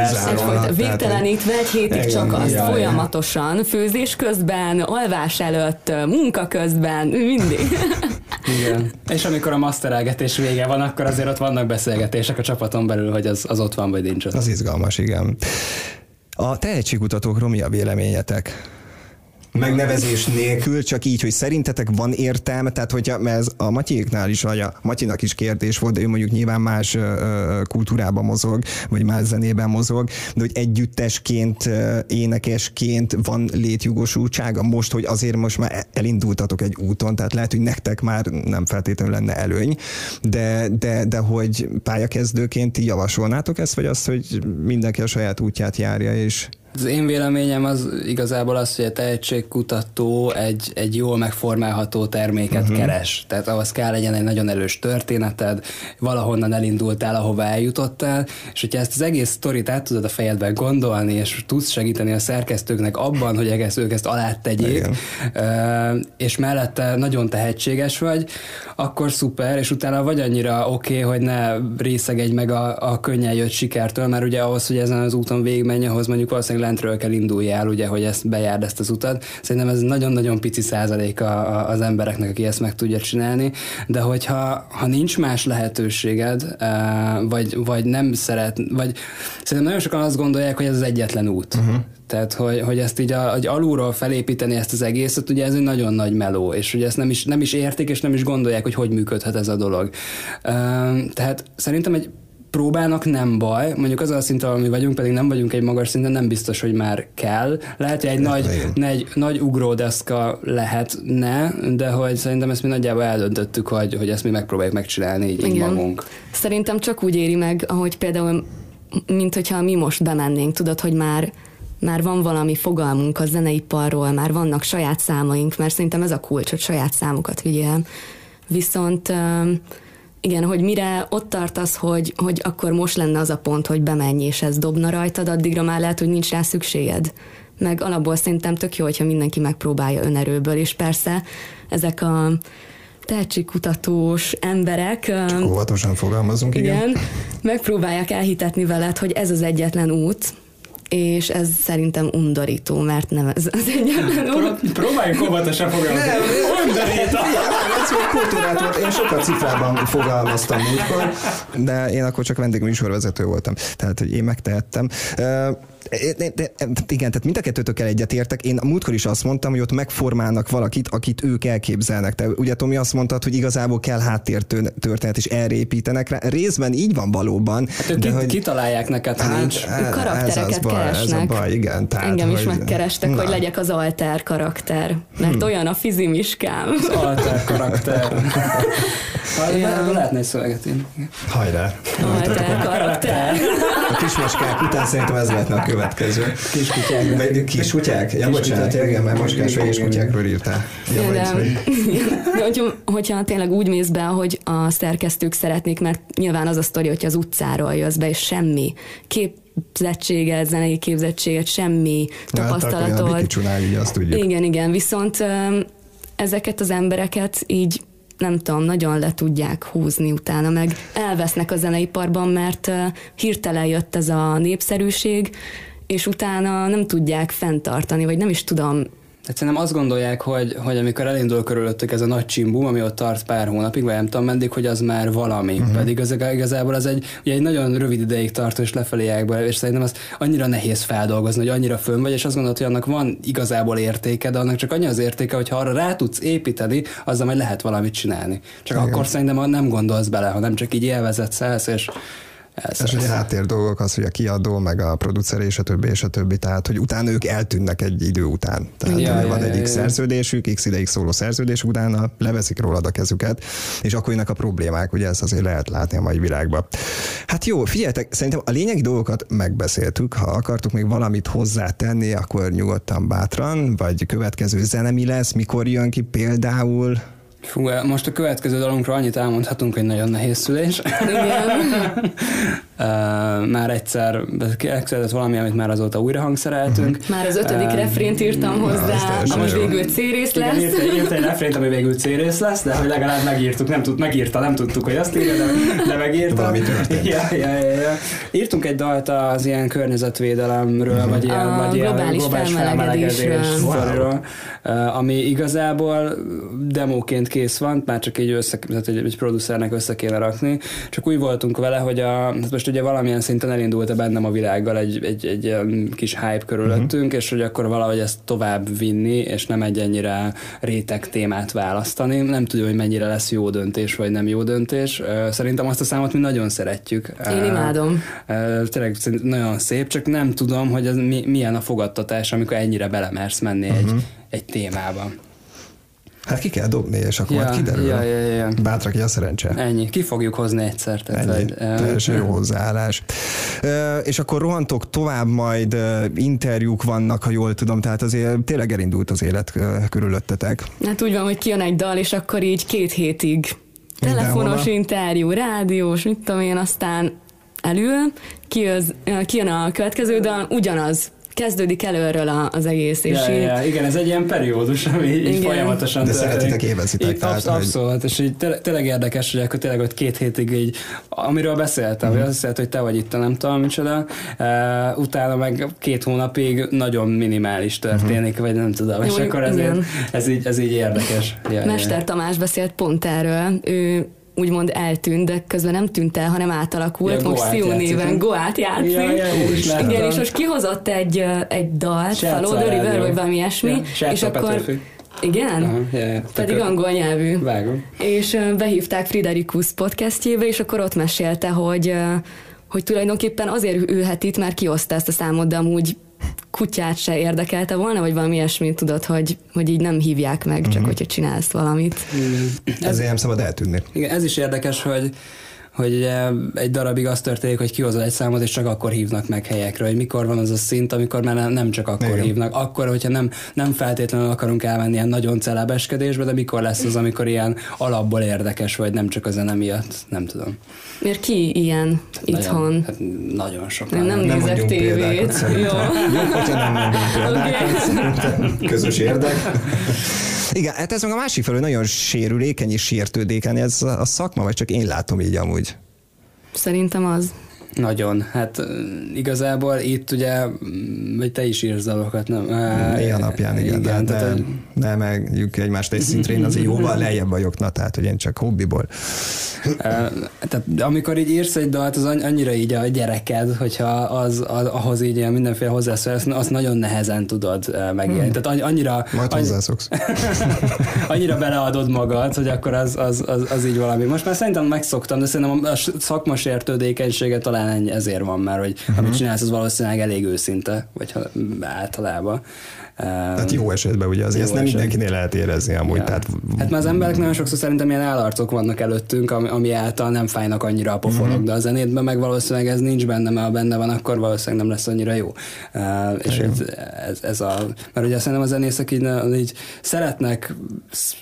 Végtelenítve egy hétig csak azt folyamatosan, főzés közben, alvás előtt, munka közben, mindig. Igen. <laughs> És amikor a masterelgetés vége van, akkor azért ott vannak beszélgetések a csapaton belül, hogy az, az ott van, vagy nincs ott. Az izgalmas, igen. A tehetségkutatókról mi a véleményetek? Megnevezés nélkül, csak így, hogy szerintetek van értelme, tehát hogyha ez a Matyéknál is, vagy a Matyinak is kérdés volt, de ő mondjuk nyilván más kultúrában mozog, vagy más zenében mozog, de hogy együttesként, énekesként van létjogosultsága most, hogy azért most már elindultatok egy úton, tehát lehet, hogy nektek már nem feltétlenül lenne előny, de, de, de hogy pályakezdőként javasolnátok ezt, vagy azt, hogy mindenki a saját útját járja, és Az én véleményem az igazából az, hogy a tehetségkutató egy, egy jól megformálható terméket uh-huh. keres. Tehát ahhoz kell legyen egy nagyon erős történeted, valahonnan elindultál, ahova eljutottál, és hogyha ezt az egész sztorit át tudod a fejedben gondolni, és tudsz segíteni a szerkesztőknek abban, hogy egész ők ezt alá tegyék, Igen. és mellette nagyon tehetséges vagy, akkor szuper, és utána vagy annyira oké, okay, hogy ne részegedj meg a, a könnyen jött sikertől, mert ugye ahhoz, hogy ezen az úton végigmenj, ahhoz mondjuk valószínűleg lentről kell induljál, ugye, hogy ezt bejárd ezt az utat. Szerintem ez nagyon-nagyon pici százalék a, a, az embereknek, aki ezt meg tudja csinálni, de hogyha ha nincs más lehetőséged, vagy, vagy nem szeret, vagy szerintem nagyon sokan azt gondolják, hogy ez az egyetlen út. Uh-huh. Tehát, hogy, hogy ezt így a, hogy alulról felépíteni ezt az egészet, ugye ez egy nagyon nagy meló, és ugye ezt nem is, nem is értik, és nem is gondolják, hogy hogy működhet ez a dolog. Tehát szerintem egy próbának nem baj, mondjuk az a szinten, ahol mi vagyunk, pedig nem vagyunk egy magas szinten, nem biztos, hogy már kell. Lehet, hogy egy nagy, nagy, nagy ugródeszka lehetne, de hogy szerintem ezt mi nagyjából eldöntöttük, hogy, hogy ezt mi megpróbáljuk megcsinálni így, így magunk. Szerintem csak úgy éri meg, ahogy például, mint hogyha mi most bemennénk, tudod, hogy már már van valami fogalmunk a zeneiparról, már vannak saját számaink, mert szerintem ez a kulcs, hogy saját számokat vigyél. Viszont igen, hogy mire ott tartasz, hogy, hogy akkor most lenne az a pont, hogy bemenj és ez dobna rajtad, addigra már lehet, hogy nincs rá szükséged. Meg alapból szerintem tök jó, hogyha mindenki megpróbálja önerőből, és persze ezek a tehetségkutatós emberek. Csak óvatosan fogalmazunk, igen. igen. Megpróbálják elhitetni veled, hogy ez az egyetlen út, és ez szerintem undorító, mert nem ez az egyetlen út. Próbáljuk óvatosan fogalmazni. Nem, undorító. Ez egy kultúrát volt. Én sokat cifrában fogalmaztam múltkor, de én akkor csak vendégműsorvezető voltam. Tehát, hogy én megtehettem. De, de, igen, tehát mind a kettőtökkel egyetértek. Én a múltkor is azt mondtam, hogy ott megformálnak valakit, akit ők elképzelnek. Te ugye Tomi azt mondtad, hogy igazából kell háttértörténet, és erre építenek rá. Részben így van valóban. Hát ők de, hogy, kitalálják neked, ha hát, nincs. Karaktereket ez baj, keresnek. Ez a baj, igen. Tehát, Engem is hogy, megkerestek, na. hogy legyek az alter karakter. Mert hmm. olyan a fizimiskám. Az alter karakter. <laughs> ja. Lehetne egy szöveget Hajrá. Alter karakter. <laughs> Kismaskák után szerintem ez lehetne a következő. Kiskutyák. Vagy kiskutyák? Ja, bocsánat, igen, mert moskás vagy kiskutyákról írtál. Ja, de, de, de hogyha, hogyha tényleg úgy mész be, hogy a szerkesztők szeretnék, mert nyilván az a sztori, hogy az utcáról jössz be, és semmi kép képzettséget, zenei képzettséget, semmi tapasztalatod. Hát, így azt tudjuk. Igen, igen, viszont ezeket az embereket így nem tudom, nagyon le tudják húzni utána, meg elvesznek a zeneiparban, mert hirtelen jött ez a népszerűség, és utána nem tudják fenntartani, vagy nem is tudom, tehát szerintem azt gondolják, hogy, hogy amikor elindul körülöttük ez a nagy csimbum, ami ott tart pár hónapig, vagy nem tudom meddig, hogy az már valami. Uh-huh. Pedig az igazából az egy, ugye egy nagyon rövid ideig tartó és lefelé ágba, és szerintem az annyira nehéz feldolgozni, hogy annyira fönn vagy, és azt gondolod, hogy annak van igazából értéke, de annak csak annyi az értéke, hogy ha arra rá tudsz építeni, azzal majd lehet valamit csinálni. Csak Igen. akkor szerintem nem gondolsz bele, hanem csak így élvezet állsz, és ez egy háttér dolgok az, hogy a kiadó, meg a producer és a többi, és a többi, tehát hogy utána ők eltűnnek egy idő után. Tehát ja, van ja, egy ja, X szerződésük, X ideig szóló szerződés utána leveszik rólad a kezüket, és akkor jönnek a problémák, ugye ezt azért lehet látni a mai világban. Hát jó, figyeljetek, szerintem a lényegi dolgokat megbeszéltük, ha akartuk még valamit hozzátenni, akkor nyugodtan bátran, vagy következő zene mi lesz, mikor jön ki például, Fú, most a következő dalunkra annyit elmondhatunk, hogy nagyon nehéz szülés. Igen. Uh, <laughs> már egyszer elkezdett valami, amit már azóta újra hangszereltünk. Uh-huh. Már az ötödik uh, refrént írtam hozzá, na, most végül C lesz. Igen, írt, írt egy refrént, ami végül C lesz, de hogy legalább megírtuk, nem tud, megírta, nem tudtuk, hogy azt írja, de, de megírta. Valami történt. Ja, ja, ja, ja. Írtunk egy dalt az ilyen környezetvédelemről, uh-huh. vagy ilyen, vagy ilyen globális, globális felmelegedésről, wow. ami igazából demóként kész van, már csak így össze, tehát egy, egy producernek össze kéne rakni. Csak úgy voltunk vele, hogy a, hát most ugye valamilyen szinten elindult bennem a világgal egy, egy, egy, egy kis hype körülöttünk, uh-huh. és hogy akkor valahogy ezt tovább vinni, és nem egy ennyire réteg témát választani. Nem tudom, hogy mennyire lesz jó döntés, vagy nem jó döntés. Szerintem azt a számot mi nagyon szeretjük. Én imádom. Tényleg nagyon szép, csak nem tudom, hogy ez milyen a fogadtatás, amikor ennyire belemersz menni uh-huh. egy, egy témába. Hát ki kell dobni, és akkor ja, majd kiderül. Ja, ja, ja. Bátrak a szerencse. Ennyi. Ki fogjuk hozni egyszer. Tehát, Ennyi. Vagy, Teljesen jó hozzáállás. És akkor rohantok tovább, majd interjúk vannak, ha jól tudom, tehát azért tényleg elindult az élet körülöttetek. Hát úgy van, hogy kijön egy dal, és akkor így két hétig telefonos interjú, rádiós, mit tudom én, aztán elül, kijön, kijön a következő dal, ugyanaz kezdődik előről az egész. És ja, így... ja, igen, ez egy ilyen periódus, ami így igen. folyamatosan De szeretitek, élvezitek. tehát, abszolút, hogy... és így tényleg érdekes, hogy akkor tényleg ott két hétig így, amiről beszéltem, uh-huh. azt hogy te vagy itt, nem tudom micsoda, uh, utána meg két hónapig nagyon minimális történik, uh-huh. vagy nem tudom, és Jó, akkor ezért, ez, így, ez így érdekes. Ja, Mester ja. Tamás beszélt pont erről, ő úgymond eltűnt, de közben nem tűnt el, hanem átalakult. Ja, most Szió néven Goát játszik. Ja, ja, is Igen, és most kihozott egy, egy dalt, Follow the River, vagy valami ilyesmi, ja, és akkor... Petőfi. Igen? Aha. Pedig angol nyelvű. Vágom. És uh, behívták Friderikus podcastjébe, és akkor ott mesélte, hogy uh, hogy tulajdonképpen azért ülhet itt, mert kioszta ezt a számot, de amúgy kutyát se érdekelte volna, vagy valami ilyesmit tudod, hogy, hogy így nem hívják meg, csak uh-huh. hogyha csinálsz valamit. Igen. Ezért nem szabad eltűnni. Igen, ez is érdekes, hogy hogy ugye egy darabig az történik, hogy kihozol egy számot, és csak akkor hívnak meg helyekről, hogy mikor van az a szint, amikor már nem csak akkor Igen. hívnak. Akkor, hogyha nem, nem feltétlenül akarunk elmenni ilyen nagyon celebeskedésbe, de mikor lesz az, amikor ilyen alapból érdekes, vagy nem csak a zene miatt, nem tudom. Miért ki ilyen itthon? Nagyon, hát nagyon sokan. Nem, nem nézek tévét. Jó. Jó, hogyha nem mondunk <laughs> példákat, okay. közös érdek. Igen, hát ez meg a másik felől nagyon sérülékeny és sértődékeny, ez a szakma, vagy csak én látom így amúgy? Szerintem az. Nagyon. Hát igazából itt ugye, vagy te is írsz dalokat, nem? Néha napján, igen, igen de tehát, ne, ne megjük egymást egy szintre, én azért jóval lejjebb vagyok, na, tehát, hogy én csak hobbiból. tehát amikor így írsz egy dalt, az annyira így a gyereked, hogyha az, az ahhoz így ilyen mindenféle hozzászólás, azt nagyon nehezen tudod megélni. Hmm. Tehát annyira... Majd hozzászoksz. <laughs> annyira beleadod magad, hogy akkor az, az, az, az így valami. Most már szerintem megszoktam, de szerintem a szakmas értődékenysége talán talán ezért van már, hogy uh-huh. amit csinálsz, az valószínűleg elég őszinte, vagy ha, általában. Tehát jó esetben ugye azért ezt nem eset. mindenkinél lehet érezni amúgy. Ja. Tehát... Hát már az emberek nagyon sokszor szerintem ilyen állarcok vannak előttünk, ami, ami által nem fájnak annyira a pofonok, uh-huh. de a zenétben meg valószínűleg ez nincs benne, mert ha benne van, akkor valószínűleg nem lesz annyira jó. Uh, és ez, ez, ez, a, mert ugye szerintem a zenészek így, így szeretnek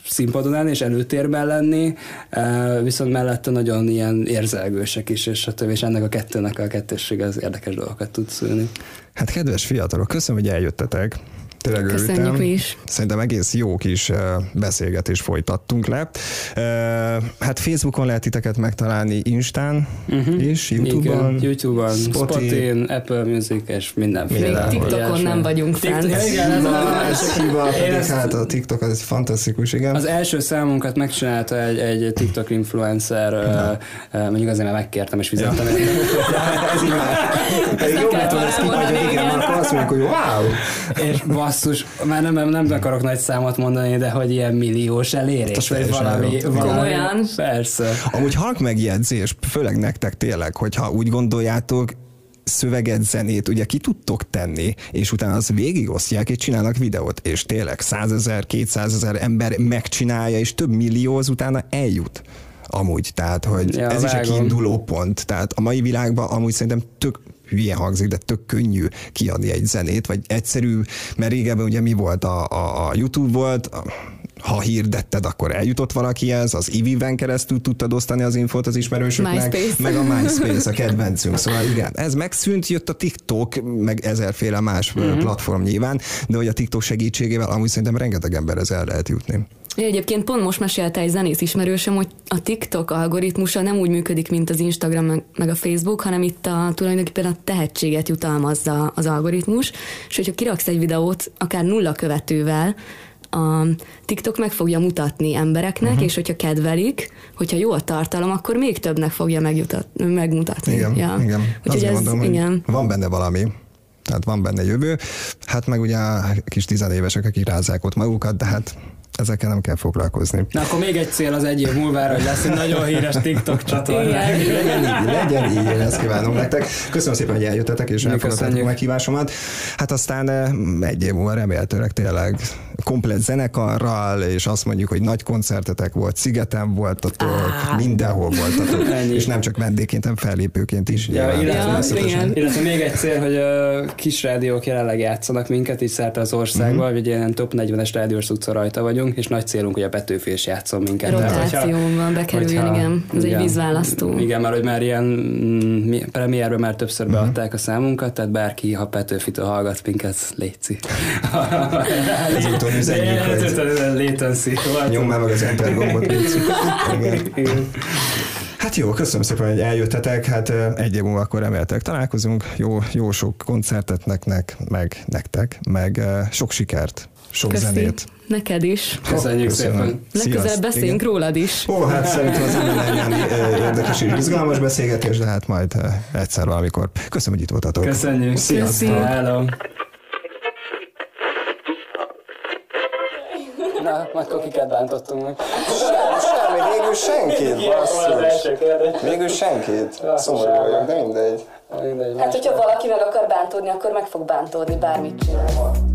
színpadon állni és előtérben lenni, uh, viszont mellette nagyon ilyen érzelgősek is, és, stb. és ennek a kettőnek a kettőssége az érdekes dolgokat tud szülni. Hát kedves fiatalok, köszönöm, hogy eljöttetek. Tényleg Köszönjük örültem. mi is. Szerintem egész jó kis beszélgetést folytattunk le. Hát Facebookon lehet titeket megtalálni, Instán uh-huh. is, Youtube-on. Igen, Youtube-on, Spotify, Apple Music és mindenféle. Még TikTokon nem vagyunk fent. Igen, ez a <laughs> másik Hát a TikTok az egy fantasztikus, igen. Az első számunkat megcsinálta egy, egy TikTok influencer, uh, mondjuk azért, mert megkértem és fizettem. Ja. <laughs> ez így már. Jobb lett volna ezt kihagyni, igen, mert azt mondjuk, hogy wow. És basszus, már nem, nem akarok nagy számot mondani, de hogy ilyen milliós elérés, hát vagy valami, valami. Persze. Amúgy halk megjegyzés, főleg nektek tényleg, hogyha úgy gondoljátok, szöveget, zenét ugye ki tudtok tenni, és utána az végigosztják, és csinálnak videót, és tényleg százezer, kétszázezer ember megcsinálja, és több millió az utána eljut amúgy, tehát hogy ja, ez vágom. is egy kiinduló pont, tehát a mai világban amúgy szerintem tök hülye hangzik, de tök könnyű kiadni egy zenét, vagy egyszerű, mert régebben ugye mi volt a, a, a YouTube volt, ha hirdetted, akkor eljutott valakihez, az Iviven keresztül tudtad osztani az infót az ismerősöknek, MySpace. meg a MySpace, a kedvencünk. Szóval igen, ez megszűnt, jött a TikTok, meg ezerféle más mm-hmm. platform nyilván, de hogy a TikTok segítségével amúgy szerintem rengeteg emberhez el lehet jutni. Ja, egyébként pont most mesélte egy zenész ismerősöm, hogy a TikTok algoritmusa nem úgy működik, mint az Instagram meg a Facebook, hanem itt a, tulajdonképpen a tehetséget jutalmazza az algoritmus, és hogyha kiraksz egy videót akár nulla követővel, a TikTok meg fogja mutatni embereknek, uh-huh. és hogyha kedvelik, hogyha jó a tartalom, akkor még többnek fogja megjutat, megmutatni. Igen, ja. igen. Úgyhogy ez, mondom, igen. Van benne valami, tehát van benne jövő. Hát meg ugye a kis tizenévesek, akik rázzák ott magukat, de hát ezekkel nem kell foglalkozni. Na akkor még egy cél az egy év múlva, hogy lesz egy nagyon híres TikTok csatorna. legyen így, legyen így, én ezt kívánom nektek. Köszönöm szépen, hogy eljöttetek és elfogadtátok a meghívásomat. Hát aztán egy év múlva remélhetőleg tényleg komplet zenekarral, és azt mondjuk, hogy nagy koncertetek volt, szigeten voltatok, ah. mindenhol voltatok, <laughs> Ennyi. és nem csak vendégként, hanem fellépőként is. Ja, illetve, ja, illetve még egy cél, hogy a kis rádiók jelenleg játszanak minket, így szerte az országban, uh-huh. hogy ilyen top 40-es rádiós utca rajta vagyunk, és nagy célunk, hogy a Petőfi is játszon minket. Rotációban bekerüljön, igen. Ez igen, egy vízválasztó. Igen, mert hogy már ilyen mm, premierben már többször uh-huh. beadták a számunkat, tehát bárki, ha Petőfitől hallgat minket, létszi. Ezúton üzenjük, hogy nyom már meg az enter gombot. <laughs> Hát jó, köszönöm szépen, hogy eljöttetek. Hát egy év múlva akkor reméltek találkozunk. Jó, jó sok koncertet nektek, meg nektek, meg sok sikert, sok Köszi. zenét. Neked is. Köszönjük szépen. Legközelebb beszéljünk rólad is. Ó, hát szerintem az nem érdekes és izgalmas beszélgetés, de hát majd egyszer valamikor. Köszönöm, hogy itt voltatok. Köszönjük. Sziasztok. Hello. Na, majd kokiket bántottunk meg. Semmi, végül senkit, basszus. Végül senkit. Szomorú vagyok, de mindegy. Hát, hogyha valaki meg akar bántódni, akkor meg fog bántódni, bármit csinál.